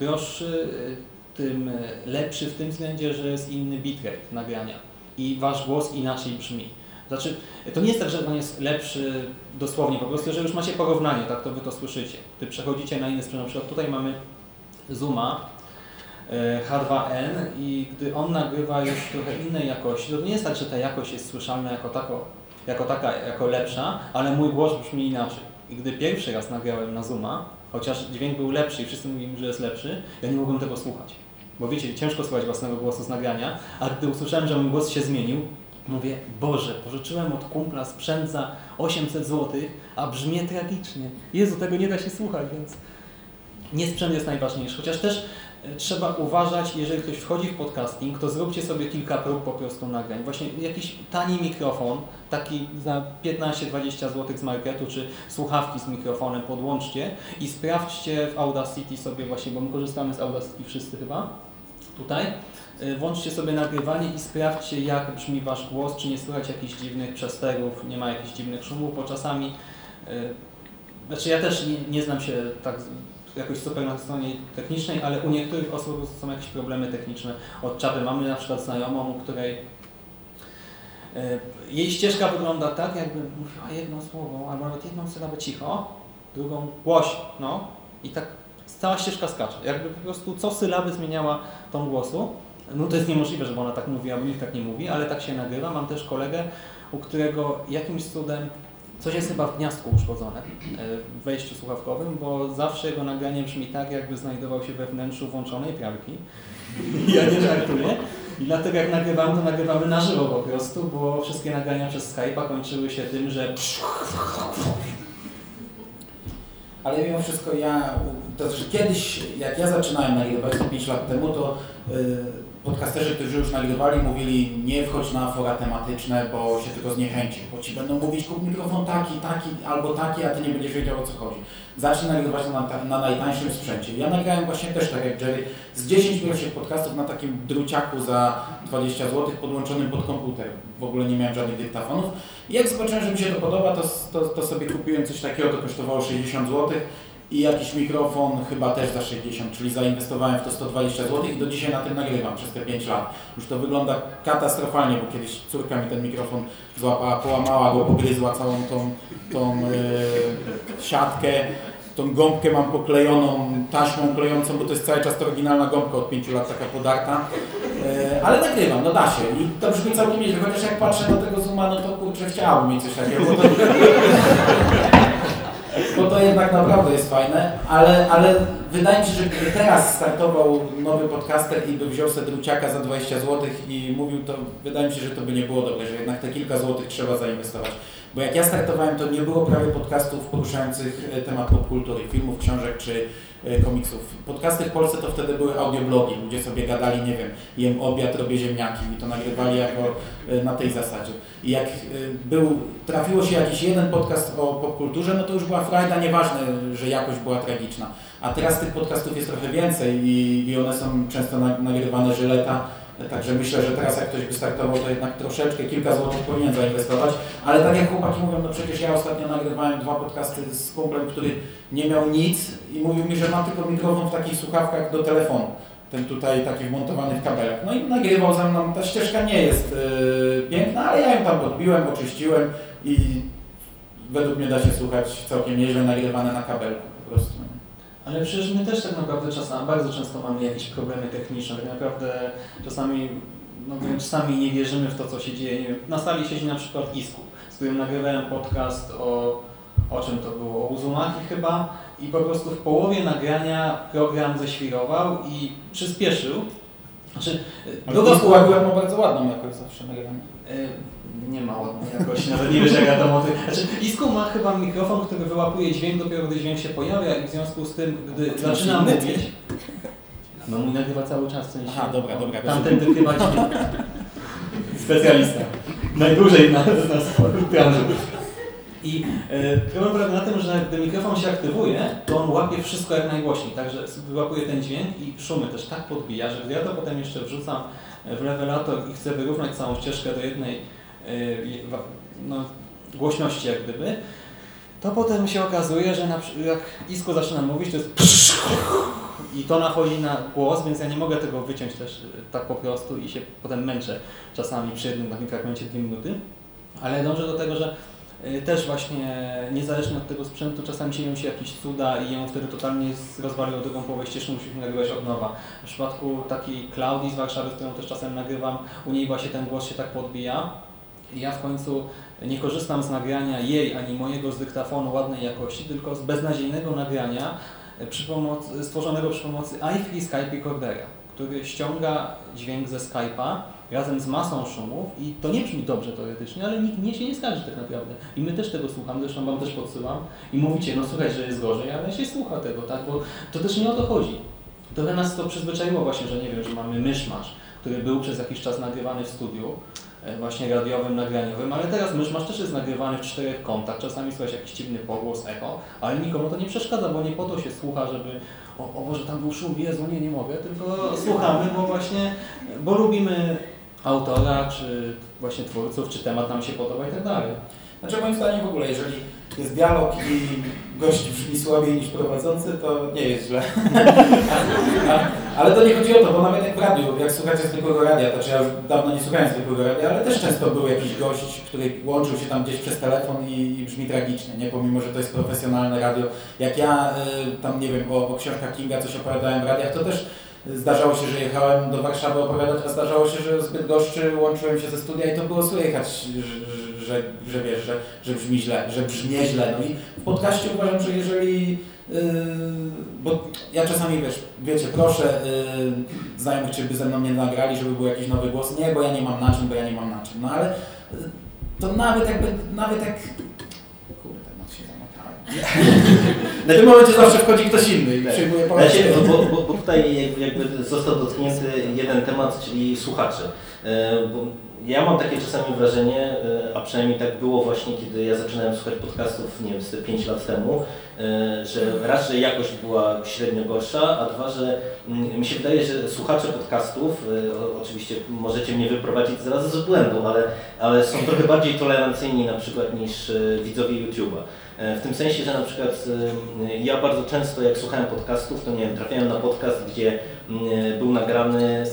droższy, e, tym lepszy w tym względzie, że jest inny bitrate nagrania i Wasz głos inaczej brzmi. Znaczy, to nie jest tak, że on jest lepszy dosłownie, po prostu, że już macie porównanie, tak to Wy to słyszycie. Gdy przechodzicie na inny sprzęt, na przykład tutaj mamy Zooma H2N i gdy on nagrywa już trochę innej jakości, to nie jest tak, że ta jakość jest słyszalna jako, tako, jako taka, jako lepsza, ale mój głos brzmi inaczej. I gdy pierwszy raz nagrałem na Zooma, chociaż dźwięk był lepszy i wszyscy mówili, że jest lepszy, ja nie mogłem tego słuchać. Bo wiecie, ciężko słuchać własnego głosu z nagrania, a gdy usłyszałem, że mój głos się zmienił, Mówię, Boże, pożyczyłem od kumpla sprzęt za 800 zł, a brzmi tragicznie. Jezu, tego nie da się słuchać, więc nie sprzęt jest najważniejszy. Chociaż też e, trzeba uważać, jeżeli ktoś wchodzi w podcasting, to zróbcie sobie kilka prób po prostu nagrań. Właśnie jakiś tani mikrofon, taki za 15-20 zł z marketu, czy słuchawki z mikrofonem podłączcie i sprawdźcie w Audacity sobie właśnie, bo my korzystamy z Audacity wszyscy chyba, tutaj. Y, Włączcie sobie nagrywanie i sprawdźcie, jak brzmi Wasz głos, czy nie słychać jakichś dziwnych przesterów, nie ma jakichś dziwnych szumów, bo czasami, y, znaczy ja też nie, nie znam się tak jakoś super na stronie technicznej, ale u niektórych osób są jakieś problemy techniczne od czapy. Mamy na przykład znajomą, u której y, jej ścieżka wygląda tak, jakby mówiła jedno słowo, albo nawet jedną sylabę cicho, drugą głośno, no i tak cała ścieżka skacze. Jakby po prostu co sylaby zmieniała tą głosu. No to jest niemożliwe, żeby ona tak mówiła, bo nikt tak nie mówi, ale tak się nagrywa. Mam też kolegę, u którego jakimś cudem coś jest chyba w gniazdku uszkodzone e, w wejściu słuchawkowym, bo zawsze jego nagranie brzmi tak, jakby znajdował się we wnętrzu włączonej pralki. Ja nie żartuję. I dlatego jak nagrywamy, to nagrywamy na żywo po prostu, bo wszystkie nagrania przez Skype'a kończyły się tym, że Ale mimo wszystko ja, to znaczy kiedyś, jak ja zaczynałem nagrywać 5 lat temu, to y, podcasterzy, którzy już nagrywali, mówili nie wchodź na fora tematyczne, bo się tylko zniechęci, bo ci będą mówić kup mikrofon taki, taki albo taki, a ty nie będziesz wiedział o co chodzi. Zacznij nagrywać na, na najtańszym sprzęcie. Ja nagrałem właśnie też tak jak Jerry, z 10 pierwszych podcastów na takim druciaku za 20 zł podłączonym pod komputer. W ogóle nie miałem żadnych dyktafonów. I jak zobaczyłem, że mi się to podoba, to, to, to sobie kupiłem coś takiego, to kosztowało 60 zł i jakiś mikrofon chyba też za 60, czyli zainwestowałem w to 120 zł i do dzisiaj na tym nagrywam przez te 5 lat. Już to wygląda katastrofalnie, bo kiedyś córka mi ten mikrofon złapała, połamała go, pogryzła całą tą, tą yy, siatkę. Tą gąbkę mam poklejoną taśmą klejącą, bo to jest cały czas to oryginalna gąbka od 5 lat, taka podarta. Yy, ale nagrywam, no da się. I to brzmi całkiem nieźle, chociaż jak patrzę na tego zooma, no to kurczę, chciałbym mieć coś takiego. To, bo to jednak naprawdę jest fajne, ale, ale wydaje mi się, że gdyby teraz startował nowy podcaster i by wziął sobie druciaka za 20 zł i mówił, to wydaje mi się, że to by nie było dobre, że jednak te kilka złotych trzeba zainwestować. Bo jak ja startowałem, to nie było prawie podcastów poruszających e, temat popkultury, filmów, książek czy e, komiksów. Podcasty w Polsce to wtedy były audioblogi, ludzie sobie gadali, nie wiem, jem obiad, robię ziemniaki i to nagrywali jako e, na tej zasadzie. I jak był, trafiło się jakiś jeden podcast o popkulturze, no to już była frajda, nieważne, że jakość była tragiczna. A teraz tych podcastów jest trochę więcej i, i one są często na, nagrywane żyleta. Także myślę, że teraz jak ktoś by startował, to jednak troszeczkę, kilka złotych powinien zainwestować. Ale tak jak chłopaki mówią, no przecież ja ostatnio nagrywałem dwa podcasty z kumplem, który nie miał nic i mówił mi, że ma tylko mikrofon w takich słuchawkach do telefonu. Ten tutaj taki wmontowany w kabelek. No i nagrywał ze mną. Ta ścieżka nie jest yy, piękna, ale ja ją tam odbiłem, oczyściłem i według mnie da się słuchać całkiem nieźle nagrywane na kabelku po prostu. Ale przecież my też tak naprawdę czasami, bardzo często mamy jakieś problemy techniczne. Tak naprawdę czasami, no wręcz sami nie wierzymy w to, co się dzieje. Nie Na sali siedzi na przykład Isku, z którym nagrywałem podcast o, o czym to było? O Uzumaki chyba. I po prostu w połowie nagrania program ześwirował i przyspieszył. Znaczy, Ale druga akurat ma bardzo ładną jakość zawsze nagrane. E, Nie ma ładnej jakości, nawet nie wiesz jak ja to moty. Znaczy, Isku ma chyba mikrofon, który wyłapuje dźwięk dopiero gdy dźwięk się pojawia i w związku z tym, gdy zaczyna mówić... No mój nagrywa cały czas, w sensie... Aha, dobra, dobra, Tamten wykrywa dźwięk. Specjalista. Najdłużej na, na branży. I e, problem polega na tym, że gdy mikrofon się aktywuje, to on łapie wszystko jak najgłośniej, także wyłapuje ten dźwięk i szumy też tak podbija, że gdy ja to potem jeszcze wrzucam w levelator i chcę wyrównać całą ścieżkę do jednej e, no, głośności jak gdyby, to potem się okazuje, że na, jak Isko zaczyna mówić, to jest i to nachodzi na głos, więc ja nie mogę tego wyciąć też e, tak po prostu i się potem męczę czasami przy jednym takim fragmencie dwie minuty. Ale dążę do tego, że też właśnie niezależnie od tego sprzętu czasami się się jakieś cuda i ją wtedy totalnie rozwaliło drugą połowę ścieżki, musimy nagrywać od nowa. W przypadku takiej Klaudii z Warszawy, z którą też czasem nagrywam, u niej właśnie ten głos się tak podbija. I ja w końcu nie korzystam z nagrania jej ani mojego z dyktafonu ładnej jakości, tylko z beznadziejnego nagrania y, przy pomocy, stworzonego przy pomocy iFree Skype Recordera, który ściąga dźwięk ze Skype'a razem z masą szumów i to nie brzmi dobrze teoretycznie, ale nikt nie się nie skarży tak naprawdę. I my też tego słuchamy, zresztą Wam też podsyłam i mówicie, no słuchaj, że jest gorzej, ale się słucha tego, tak, bo to też nie o to chodzi. Trochę nas to przyzwyczaiło właśnie, że nie wiem, że mamy myszmasz, który był przez jakiś czas nagrywany w studiu, e, właśnie radiowym, nagraniowym, ale teraz myszmasz też jest nagrywany w czterech kątach, czasami słychać jakiś dziwny pogłos, echo, ale nikomu to nie przeszkadza, bo nie po to się słucha, żeby o, o Boże, tam był szum, Jezu, nie, nie mogę, tylko słuchamy, bo właśnie, bo lubimy autora, czy właśnie twórców, czy temat nam się podoba i tak dalej. Znaczy moim zdaniem w ogóle, jeżeli jest dialog i gość brzmi słabiej niż prowadzący, to nie jest źle. ale to nie chodzi o to, bo nawet jak w radiu, jak słuchacie zwykłego radia, to czy ja już dawno nie słuchałem zwykłego radia, ale też często był jakiś gość, który łączył się tam gdzieś przez telefon i, i brzmi tragicznie, nie? Pomimo, że to jest profesjonalne radio. Jak ja y, tam, nie wiem, o, o książkach Kinga coś opowiadałem w radiach, to też Zdarzało się, że jechałem do Warszawy opowiadać, a zdarzało się, że zbyt goszczy łączyłem się ze studia i to było słychać, że, że, że wiesz, że, że brzmi źle, że brzmi źle. No i w podcaście uważam, że jeżeli yy, bo ja czasami wiesz, wiecie, proszę yy, znajomych, czy by ze mną nie nagrali, żeby był jakiś nowy głos. Nie, bo ja nie mam na czym, bo ja nie mam na czym. No ale yy, to nawet jakby, nawet jak W tym momencie zawsze wchodzi ktoś inny i przyjmuje Znaczy, poręczenie. bo, bo, bo tutaj jakby, jakby został dotknięty jeden temat, czyli słuchacze. E, Bo ja mam takie czasami wrażenie, e, a przynajmniej tak było właśnie, kiedy ja zaczynałem słuchać podcastów, nie wiem, z te 5 lat temu, że raz, że jakość była średnio gorsza, a dwa, że mm, mi się wydaje, że słuchacze podcastów, e, oczywiście możecie mnie wyprowadzić zaraz z błędu, ale, ale są trochę bardziej tolerancyjni na przykład niż e, widzowie YouTube'a. E, W tym sensie, że na przykład e, ja bardzo często jak słuchałem podcastów, to nie wiem, trafiałem na podcast, gdzie mm, był nagrany e,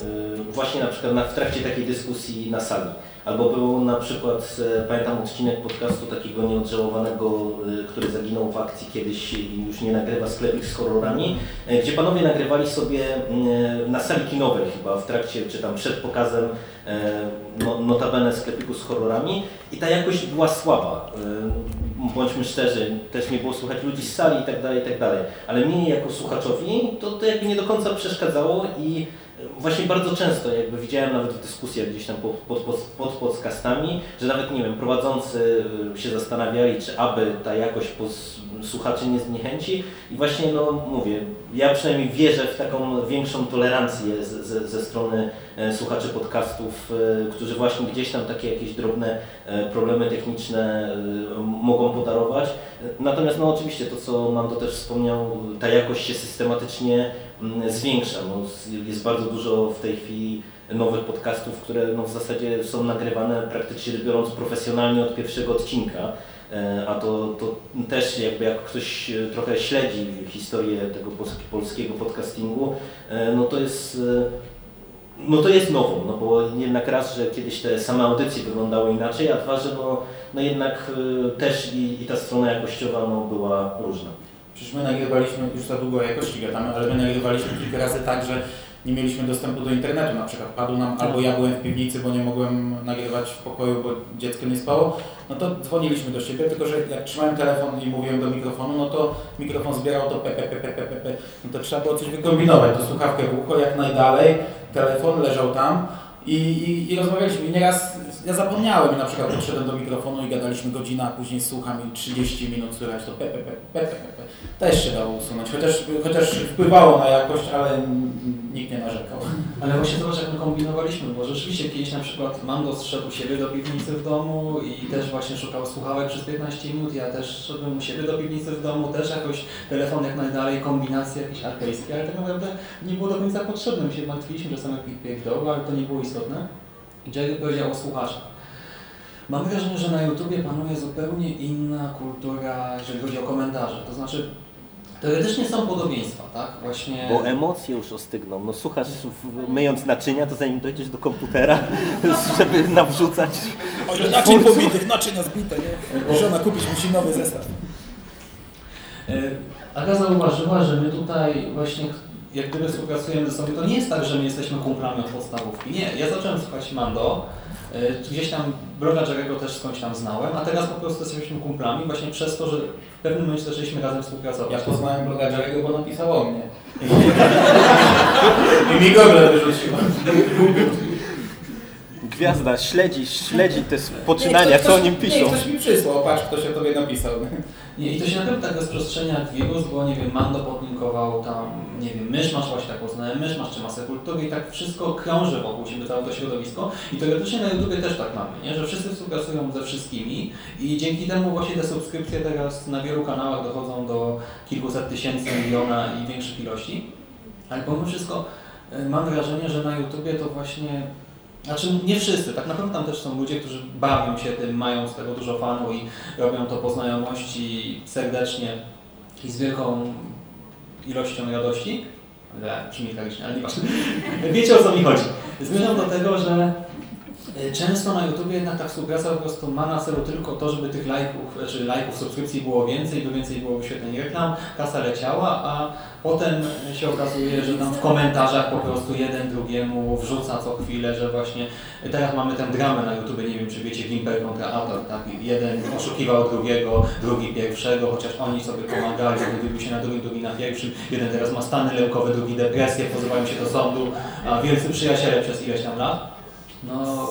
właśnie na przykład na, w trakcie takiej dyskusji na sali. Albo był na przykład, e, pamiętam odcinek podcastu takiego nieodżałowanego, e, który zaginął w akcji kiedyś i już nie nagrywa sklepik z horrorami, e, gdzie panowie nagrywali sobie mm, na sali kinowej chyba w trakcie, czy tam przed pokazem no, notabene sklepiku z horrorami i ta jakość była słaba. Bądźmy szczerzy, też nie było słychać ludzi z sali i tak dalej, i tak dalej. Ale mnie jako słuchaczowi to, to jakby nie do końca przeszkadzało i właśnie bardzo często jakby widziałem nawet w dyskusjach gdzieś tam pod, pod, pod, pod podcastami, że nawet nie wiem, prowadzący y, się zastanawiali, czy aby ta jakość słuchaczy nie zniechęci i właśnie no mówię, ja przynajmniej wierzę w taką większą tolerancję z, z, ze strony e, słuchaczy podcastów, e, którzy właśnie gdzieś tam takie jakieś drobne e, problemy techniczne mogą podarować. Natomiast no oczywiście to, co Mando też wspomniał, ta jakość się systematycznie zwiększa. No, jest bardzo dużo w tej chwili nowych podcastów, które no, w zasadzie są nagrywane praktycznie biorąc profesjonalnie od pierwszego odcinka. E, A to, to też jakby jak ktoś e, trochę śledzi historię tego pols- polskiego podcastingu, e, no to jest no to jest nową, no bo jednak raz, że kiedyś te same audycje wyglądały inaczej, a dwa, że no, no jednak też i, i ta strona jakościowa no, była różna. Przecież my nagrywaliśmy, już za długo o jakości gadamy, ale my nagrywaliśmy kilka razy tak, że nie mieliśmy dostępu do internetu na przykład. Padł nam, albo ja byłem w piwnicy, bo nie mogłem nagrywać w pokoju, bo dziecko nie spało, no to dzwoniliśmy do siebie, tylko że jak trzymałem telefon i mówiłem do mikrofonu, no to mikrofon zbierał to pe, pe, pe, pe, pe, pe. No to trzeba było coś wykombinować, to słuchawkę w ucho jak najdalej, telefon leżał tam i, i, i rozmawialiśmy. I nieraz ja zapomniałem i na przykład podszedłem do mikrofonu i gadaliśmy godzinę, a później słucham i 30 minut słychać to pe, pe, pe, pe. Też się dało usunąć, chociaż, chociaż wpływało na jakość, ale nikt nie narzekał. Ale właśnie zobacz, jak my kombinowaliśmy, bo rzeczywiście kiedyś na przykład Mando zszedł u siebie do piwnicy w domu i też właśnie szukał słuchawek przez 15 minut, ja też szedłem u siebie do piwnicy w domu, też jakoś telefon jak najdalej, kombinacje jakieś artejskie, ale tak naprawdę nie było do końca potrzebne, my się martwiliśmy czasami jak dobra, ale to nie było istotne. Jerry powiedział o słuchaczach. Mam wrażenie, że na YouTubie panuje zupełnie inna kultura, jeżeli chodzi o komentarze, to znaczy teoretycznie są podobieństwa, tak? Właśnie... Bo emocje już ostygną. No słuchasz myjąc naczynia, to zanim dojdziesz do komputera, żeby nawrzucać. O, naczyń pobitych, naczynia zbite, nie? Żona kupić musi nowy zestaw. E, Aga zauważyła, że my tutaj właśnie jak gdyby współpracujemy ze sobą, to nie jest tak, że my jesteśmy kumplami od podstawówki. Nie, ja zacząłem słuchać Mando, y, gdzieś tam bloga Jerego też skądś tam znałem, a teraz po prostu jesteśmy kumplami właśnie przez to, że w pewnym momencie zaczęliśmy razem współpracować. Ja poznałem bloga Jerego, bo napisał o mnie. I mi Google wyrzucił. Gwiazda śledzi, śledzi te poczynania, co o nim Nie, piszą. ktoś mi przysłał, patrz, ktoś o tobie napisał. Nie, i to się naprawdę tak rozprzestrzenia wirus, bo nie wiem, Mando podlinkował tam, nie wiem, myszmasz właśnie tak poznałem, myszmasz czy masę kultury i tak wszystko krąży wokół siebie, całe to środowisko i teoretycznie na YouTubie też tak mamy, nie? że wszyscy współpracują ze wszystkimi i dzięki temu właśnie te subskrypcje teraz na wielu kanałach dochodzą do kilkuset tysięcy, miliona i większych ilości, ale pomimo wszystko e, mam wrażenie, że na YouTubie to właśnie znaczy nie wszyscy, tak naprawdę tam też są ludzie, którzy bawią się tym, mają z tego dużo fanów i robią to po znajomości serdecznie i z wielką ilością radości. Ja, brzmi tragicznie, ale nieważne. Wiecie o co mi chodzi. Zmierzam do tego, że często na YouTube jednak ta współpraca po prostu ma na celu tylko to, żeby tych lajków, czy lajków, subskrypcji było więcej, by więcej było wyświetleń reklam, kasa leciała, a potem się okazuje, że tam w komentarzach po prostu jeden drugiemu wrzuca co chwilę, że właśnie teraz mamy tę dramę na YouTube, nie wiem czy wiecie, Gimper kontra autor, tak? Jeden oszukiwał drugiego, drugi pierwszego, chociaż oni sobie pomagali, wybił się na drugim, drugi na pierwszym, jeden teraz ma stany lękowe, drugi depresję, pozywają się do sądu, a wielcy przyjaciele przez ileś tam lat. No,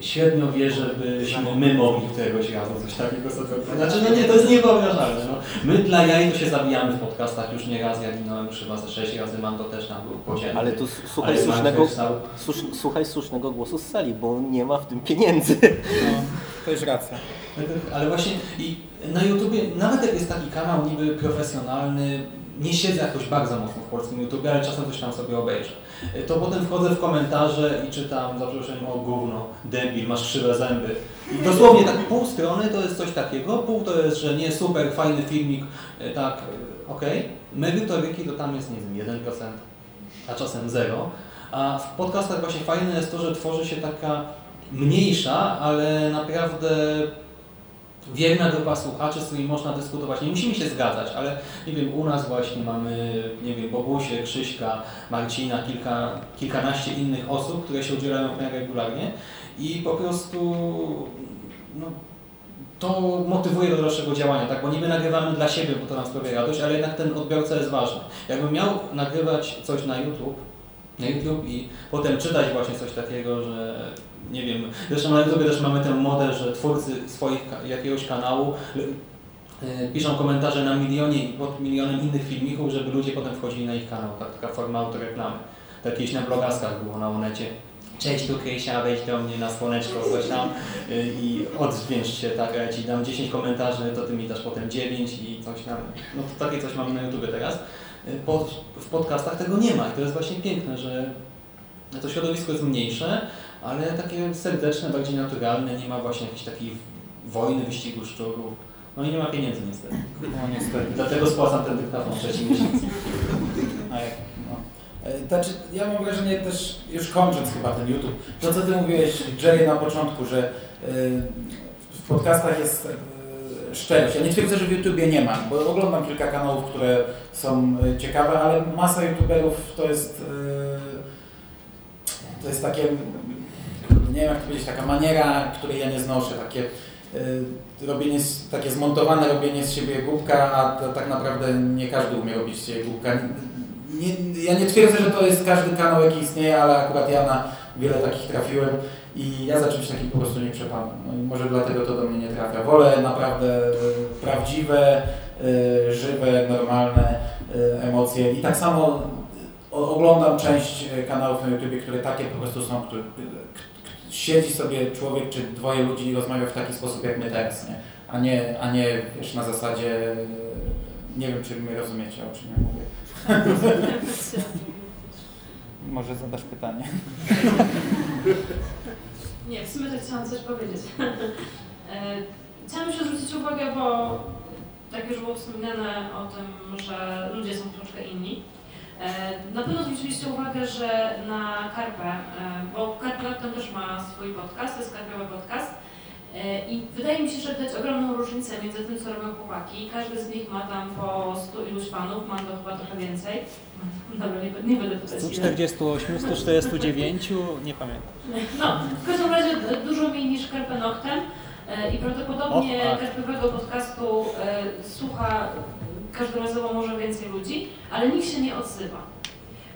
średnio wierzę, byśmy my mogli któregoś razu coś takiego sobie Znaczy, no nie, to jest niewyobrażalne. No. My dla jaj to się zabijamy w podcastach już nie raz, ja ginąłem już chyba ze sześć razy, Mando też tam był podziemny. Ale tu słuchaj Ale słusznego, słuchaj słusznego głosu z sali, bo nie ma w tym pieniędzy. No, to jest racja. Ale właśnie i na YouTubie, nawet jak jest taki kanał niby profesjonalny, nie siedzę jakoś bardzo mocno w polskim YouTubie, ale czasem coś tam sobie obejrzę. To potem wchodzę w komentarze i czytam, za przeproszeniem, o gówno, debil, masz krzywe zęby. I dosłownie tak pół strony to jest coś takiego, pół to jest, że nie, super, fajny filmik, e, tak, e, okej. Merytoryki to tam jest, nie wiem, 1%, a czasem 0. A w podcastach właśnie fajne jest to, że tworzy się taka mniejsza, ale naprawdę wierna grupa słuchaczy, z którymi można dyskutować. Nie musimy się zgadzać, ale nie wiem, u nas właśnie mamy, nie wiem, Bogusię, Krzyśka, Marcina, kilka, kilkanaście innych osób, które się udzielają w regularnie i po prostu no, to motywuje do dalszego działania, tak? Bo niby nagrywamy dla siebie, bo to nam sprawia radość, ale jednak ten odbiorca jest ważny. Jakbym miał nagrywać coś na YouTube, na YouTube i potem czytać właśnie coś takiego, że nie wiem, zresztą na YouTube też mamy ten model, że twórcy swoich jakiegoś kanału y, piszą komentarze na milionie i pod milionem innych filmików, żeby ludzie potem wchodzili na ich kanał, tak, taka forma autoreklamy. Tak na blogaskach było na Onecie. Cześć, tu Krysia, wejdź do mnie na słoneczko, coś tam y, i odźwięcz się, tak, ja Ci dam 10 komentarzy, to Ty mi dasz potem 9 i coś tam. No to takie coś mamy na YouTube teraz. Y, Pod, w podcastach tego nie ma i to jest właśnie piękne, że to środowisko jest mniejsze, ale takie serdeczne, bardziej naturalne, nie ma właśnie jakiejś takiej wojny, wyścigu szczurów. No i nie ma pieniędzy niestety. No niestety. Dlatego spłacam ten dyktafon w trzecim miesiącu. A jak, no. E, Znaczy, ja mam wrażenie też, już kończąc chyba ten YouTube, to co Ty mówiłeś, Jerry, na początku, że y, w podcastach jest y, szczerość. Ja nie twierdzę, że w YouTubie nie ma, bo oglądam kilka kanałów, które są ciekawe, ale masa YouTuberów to jest y, to jest takie, nie wiem jak to powiedzieć, taka maniera, której ja nie znoszę, takie y, robienie, takie zmontowane robienie z siebie głupka, a to, tak naprawdę nie każdy umie robić z siebie głupka. Nie, ja nie twierdzę, że to jest każdy kanał, jaki istnieje, ale akurat ja na wiele takich trafiłem i ja za czymś takim po prostu nie przepadam. No i może dlatego to do mnie nie trafia. Wolę naprawdę y, prawdziwe, y, żywe, normalne emocje i tak samo oglądam część kanałów na YouTube, które takie po prostu są, które, siedzi sobie człowiek czy dwoje ludzi i rozmawia w taki sposób jak my teraz, nie? A nie, a nie wiesz, na zasadzie, nie wiem czy mnie rozumiecie, o czym ja mówię. Może zadasz pytanie. Nie, w sumie tak chciałam coś powiedzieć. E, Chciałam jeszcze zwrócić uwagę, bo tak już było wspominane o tym, że ludzie są troszkę inni. E, Na pewno zwróciliście uwagę, że na Karpę, e, bo Karpę też ma swój podcast, to jest Karpiowy Podcast E, I wydaje mi się, że widać ogromną różnicę między tym, co robią chłopaki. Każdy z nich ma tam po 100 iluś fanów, mam to chyba trochę więcej. Dobra, nie, nie będę tutaj 148, 149, nie pamiętam. No, w każdym razie dużo mniej niż Carpe Noctem i prawdopodobnie O, tak. każdego podcastu słucha każdorazowo może więcej ludzi, ale nikt się nie odzywa.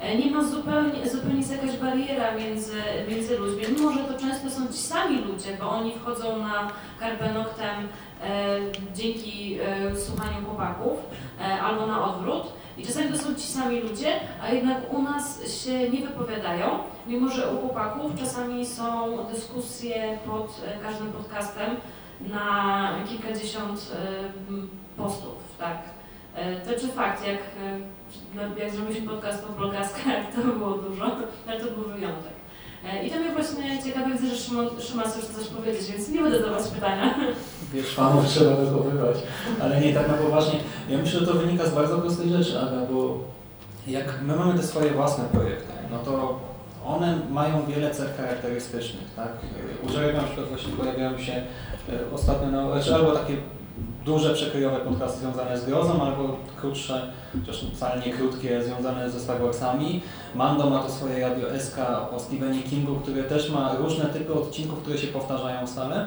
E, Nie ma zupełnie, zupełnie jest jakaś bariera między, między ludźmi, mimo że to często są ci sami ludzie, bo oni wchodzą na Carpe Noctem e, dzięki e, słuchaniu chłopaków e, albo na odwrót. I czasami to są ci sami ludzie, a jednak u nas się nie wypowiadają, mimo że u chłopaków czasami są dyskusje pod e, każdym podcastem na kilkadziesiąt e, postów, tak. E, To czy fakt, jak, e, no, jak zrobiliśmy podcast o blogaskach, to było dużo, ale to był wyjątek. E, I to mnie właśnie ciekawe, widzę, że Szymon, Szymas chce coś powiedzieć, więc nie będę zadawać pytania. Wiesz, fanów trzeba wychowywać. Ale nie, tak na poważnie. Ja myślę, że to wynika z bardzo prostej rzeczy, Aga, bo jak my mamy te swoje własne projekty, no to one mają wiele cech charakterystycznych, tak? U na przykład właśnie pojawiają się ostatnio, no, albo takie duże, przekrojowe podcasty związane z grozą, albo krótsze, chociaż wcale nie krótkie, związane ze Star. Mando ma to swoje Radio SK o Stephenie Kingu, które też ma różne typy odcinków, które się powtarzają stale.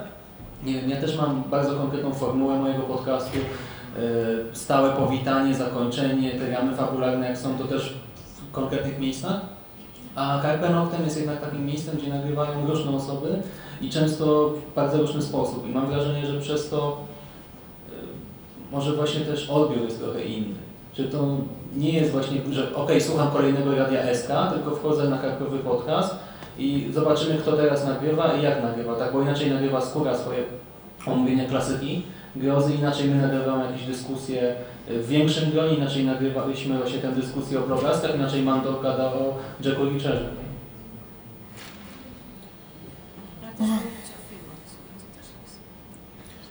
Nie wiem, ja też mam bardzo konkretną formułę mojego podcastu. Yy, Stałe powitanie, zakończenie, te ramy fabularne, jak są to też w konkretnych miejscach. A Carpe Noctem jest jednak takim miejscem, gdzie nagrywają różne osoby i często w bardzo różny sposób. I mam wrażenie, że przez to może właśnie też odbiór jest trochę inny. Że to nie jest właśnie, że ok, słucham kolejnego Radia SK, tylko wchodzę na karkowy podcast i zobaczymy, kto teraz nagrywa i jak nagrywa, tak? Bo inaczej nagrywa skóra swoje omówienia klasyki grozy, inaczej my nagrywamy jakieś dyskusje w większym gronie, inaczej nagrywaliśmy właśnie tę dyskusję o blogaskach, inaczej Mando gada o Jacku Richerze.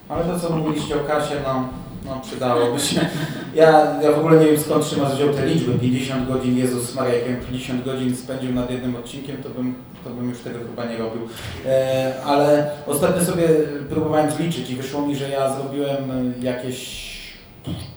Ale to co mówiliście o kasie, no, no przydałoby się. Ja, ja w ogóle nie wiem skąd Szymas wziął te liczby. 50 godzin, Jezus Maria, jakbym 50 godzin spędził nad jednym odcinkiem, to bym, to bym już tego chyba nie robił. E, ale ostatnio sobie próbowałem zliczyć i wyszło mi, że ja zrobiłem jakieś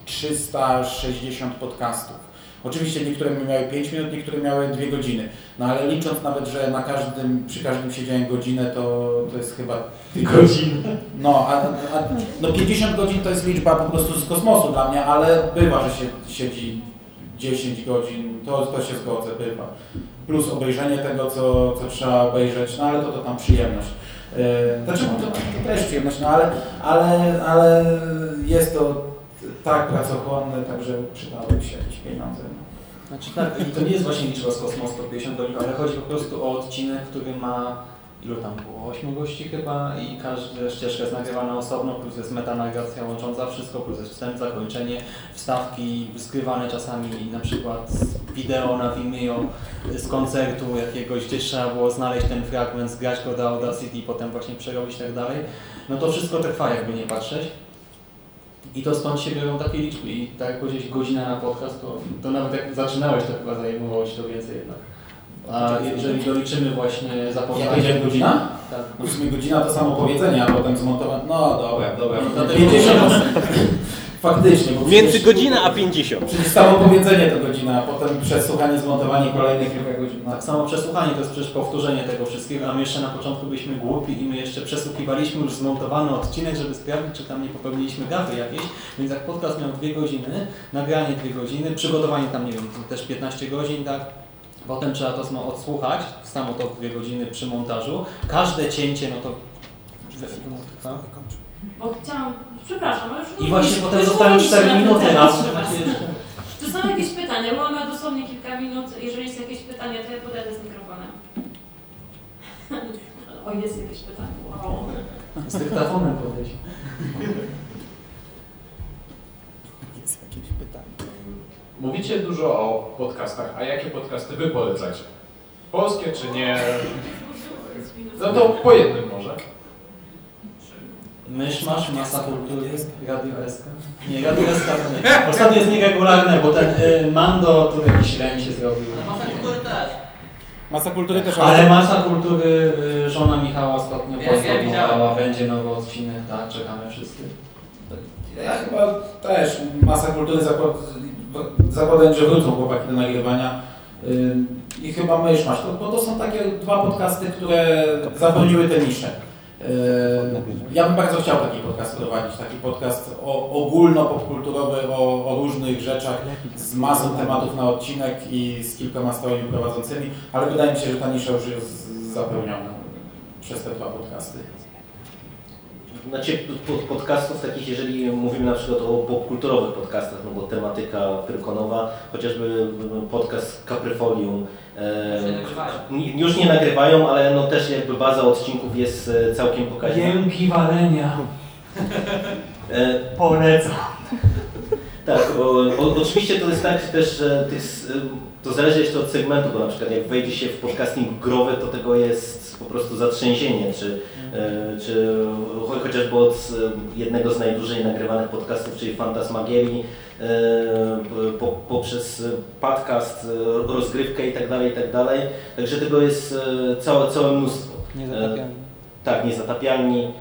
360 podcastów. Oczywiście niektóre miały 5 minut, niektóre miały 2 godziny. No ale licząc nawet, że na każdym, przy każdym siedziałem godzinę, to, to jest chyba Godzin. no, a, a, no 50 godzin to jest liczba po prostu z kosmosu dla mnie, ale bywa, że się siedzi 10 godzin, to, to się zgodzę, bywa. Plus obejrzenie tego, co, co trzeba obejrzeć, no ale to, to tam przyjemność. Yy, znaczy, to, to też przyjemność, no ale, ale, ale jest to tak pracochłonne, także przydałyby się jakieś pieniądze. Znaczy tak, i to nie jest właśnie liczba z kosmosu, to 50 godzin, ale chodzi po prostu o odcinek, który ma ilu tam było? 8 gości chyba i każda ścieżka jest nagrywana osobno, plus jest metanarracja łącząca wszystko, plus jest wstęp, zakończenie, wstawki skrywane czasami na przykład wideo na Vimeo z koncertu jakiegoś, gdzie trzeba było znaleźć ten fragment, zgrać go do Audacity potem właśnie przerobić i tak dalej. No to wszystko trwa jakby nie patrzeć. I to stąd się biorą takie liczby i tak jak powiedziałeś godzina na podcast, to, to nawet jak zaczynałeś to chyba zajmowało Ci to więcej jednak. A jeżeli doliczymy właśnie Ja zapowiedzi... powiedziałem godzina? Tak. W sumie godzina to samo powiedzenie, a potem zmontowane. No dobra, dobra. No to 50. Faktycznie. Bo Między przecież- godzina a 50. Przecież samo powiedzenie to godzina, a potem przesłuchanie, zmontowanie kolejnych kilka godzin. Tak samo przesłuchanie to jest przecież powtórzenie tego wszystkiego, a my jeszcze na początku byliśmy głupi i my jeszcze przesłuchiwaliśmy już zmontowany odcinek, żeby sprawdzić, czy tam nie popełniliśmy gafy jakieś. Więc jak podcast miał dwie godziny, nagranie dwie godziny, przygotowanie tam, nie wiem, też 15 godzin, tak? Potem trzeba to odsłuchać, samo to dwie godziny przy montażu. Każde cięcie, no to... Bo chciałam, przepraszam, ale już I właśnie potem zostały mówiliśmy 4 na ten minuty na przepraszam. Czy są jakieś pytania? Bo mamy dosłownie kilka minut. Jeżeli jest jakieś pytanie, to ja podjadę z mikrofonem. O, jest jakieś pytanie. Wow. Z dyktafonem podejść. Jest jakieś pytanie. Mówicie dużo o podcastach, a jakie podcasty wy polecacie? Polskie czy nie? No to po jednym może. Mysz masz, masa kultury, Radio SK. Nie, Radio SK to nie. Ostatnio jest nieregularne, bo ten y, Mando tu jakiś rem się zrobił. Masa kultury też... Ale masa kultury, y, żona Michała ostatnio Ja- będzie nowy odcinek, tak, czekamy wszyscy. Ja chyba też masa kultury zakład, zakładając, że wrócą chłopaki do nagrywania. Ym, I chyba myszmasz, to, bo to są takie dwa podcasty, które zapełniły te nisze. Ym, Ja bym bardzo chciał taki podcast prowadzić, taki podcast o, ogólno-popkulturowy o, o różnych rzeczach z masą tematów na odcinek i z kilkoma stałymi prowadzącymi, ale wydaje mi się, że ta nisza już jest zapełniona przez te dwa podcasty. Znaczy pod- podcastów takich, jeżeli mówimy na przykład o popkulturowych podcastach, no bo tematyka pyrkonowa, chociażby podcast Caprifolium, e, Już nie już nie nagrywają, ale no też jakby baza odcinków jest e, całkiem pokaźna. Jęki walenia, E, polecam. Tak, o, o, oczywiście to jest tak też, że tych, s- to zależy jeszcze od segmentu, bo na przykład jak wejdzie się w podcasting growy, to tego jest po prostu zatrzęsienie, czy, czy cho- chociażby od e, jednego z najdłużej nagrywanych podcastów, czyli Fantasmagierii, e, po, poprzez podcast, e, rozgrywkę i tak dalej, i tak dalej. Także tego jest e, całe, całe mnóstwo. Niezatapialny. Tak, niezatapialni.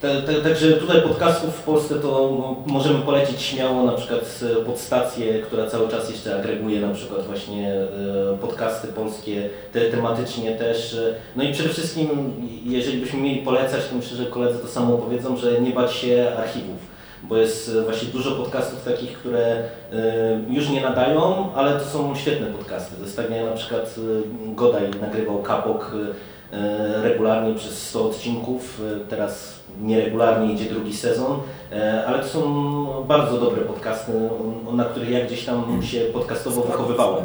Ta- ta- Także tutaj podcastów w Polsce to no, możemy polecić śmiało na przykład podstację, która cały czas jeszcze agreguje na przykład właśnie e, podcasty polskie, te, tematycznie też. e, No i przede wszystkim, jeżeli byśmy mieli polecać, to myślę, że koledzy to samo powiedzą, że nie bać się archiwów. Bo jest e, właśnie dużo podcastów takich, które już nie nadają, ale to są świetne podcasty. Jak na przykład Godaj nagrywał Kapok regularnie przez 100 odcinków, e, teraz nieregularnie idzie drugi sezon, e, ale to są bardzo dobre podcasty, na których ja gdzieś tam się podcastowo wychowywałem.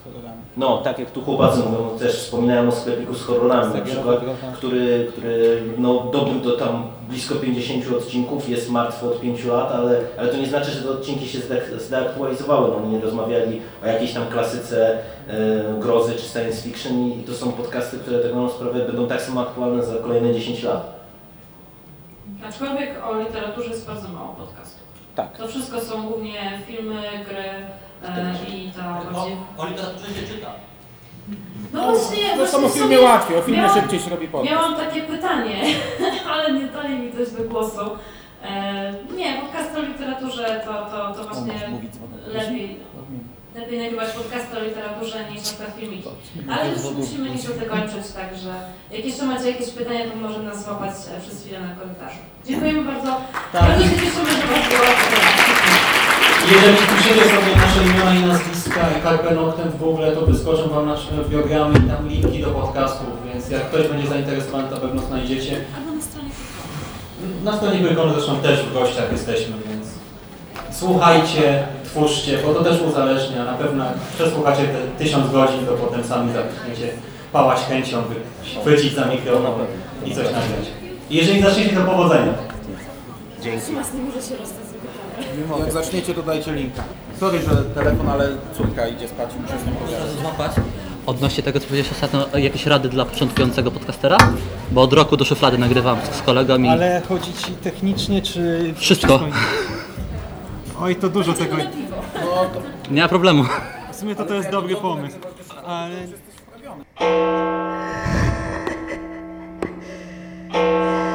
Z horrorami. No, tak jak tu chłopacy mówią, też wspominałem o sklepiku z horrorami na przykład, który, który no, dobył do tam blisko 50 odcinków, jest martwy od 5 lat, ale, ale to nie znaczy, że te odcinki się zdeaktualizowały. No, oni rozmawiali o jakiejś tam klasyce e, grozy czy science fiction i to są podcasty, które tak na sprawę będą tak samo aktualne za kolejne 10 lat. Aczkolwiek o literaturze jest bardzo mało podcastów. Tak. To wszystko są głównie filmy, gry i ta O, bardziej... o literaturze się czyta. No właśnie, Zresztą o właśnie filmie sobie łatwiej, o filmie miałam- szybciej się robi podcast. Miałam takie pytanie, ale nie dali mi coś do głosu. E, nie, podcast o literaturze to, to, to właśnie lepiej, lepiej nagrywać podcast o literaturze niż na filmiki. Ale już musimy niestety kończyć, także jak jeszcze macie jakieś pytania, to może nas złapać e, przez chwilę na korytarzu. Dziękujemy bardzo. Tak. Bardzo się cieszymy, że Was było. Jeżeli piszecie sobie nasze imiona i nazwiska i Carpe Noctem w Google, to wyskoczą Wam nasze biogramy i tam linki do podcastów, więc jak ktoś będzie zainteresowany, to pewno znajdziecie. Albo na stronie Krykowa. Na stronie Wykonu zresztą też w gościach jesteśmy, więc słuchajcie, twórzcie, bo to też uzależnia. Na pewno jak przesłuchacie te tysiąc godzin, to potem sami zaczniecie pałać chęcią, wy- chwycić za mikrofon i coś nagrać. I jeżeli zaczniecie, to powodzenia. Jak zaczniecie, to dajcie linka. Sorry, że telefon, ale córka idzie spać i muszę z nią pogadać. złapać. Odnośnie tego, co powiedziałeś ostatnio, jakieś rady dla początkującego podcastera? Bo od roku do szuflady nagrywam z, z kolegą i Ale chodzi ci technicznie, czy... wszystko. Oj, to dużo tego. Nie ma problemu. W sumie to to jest dobry pomysł. Ale...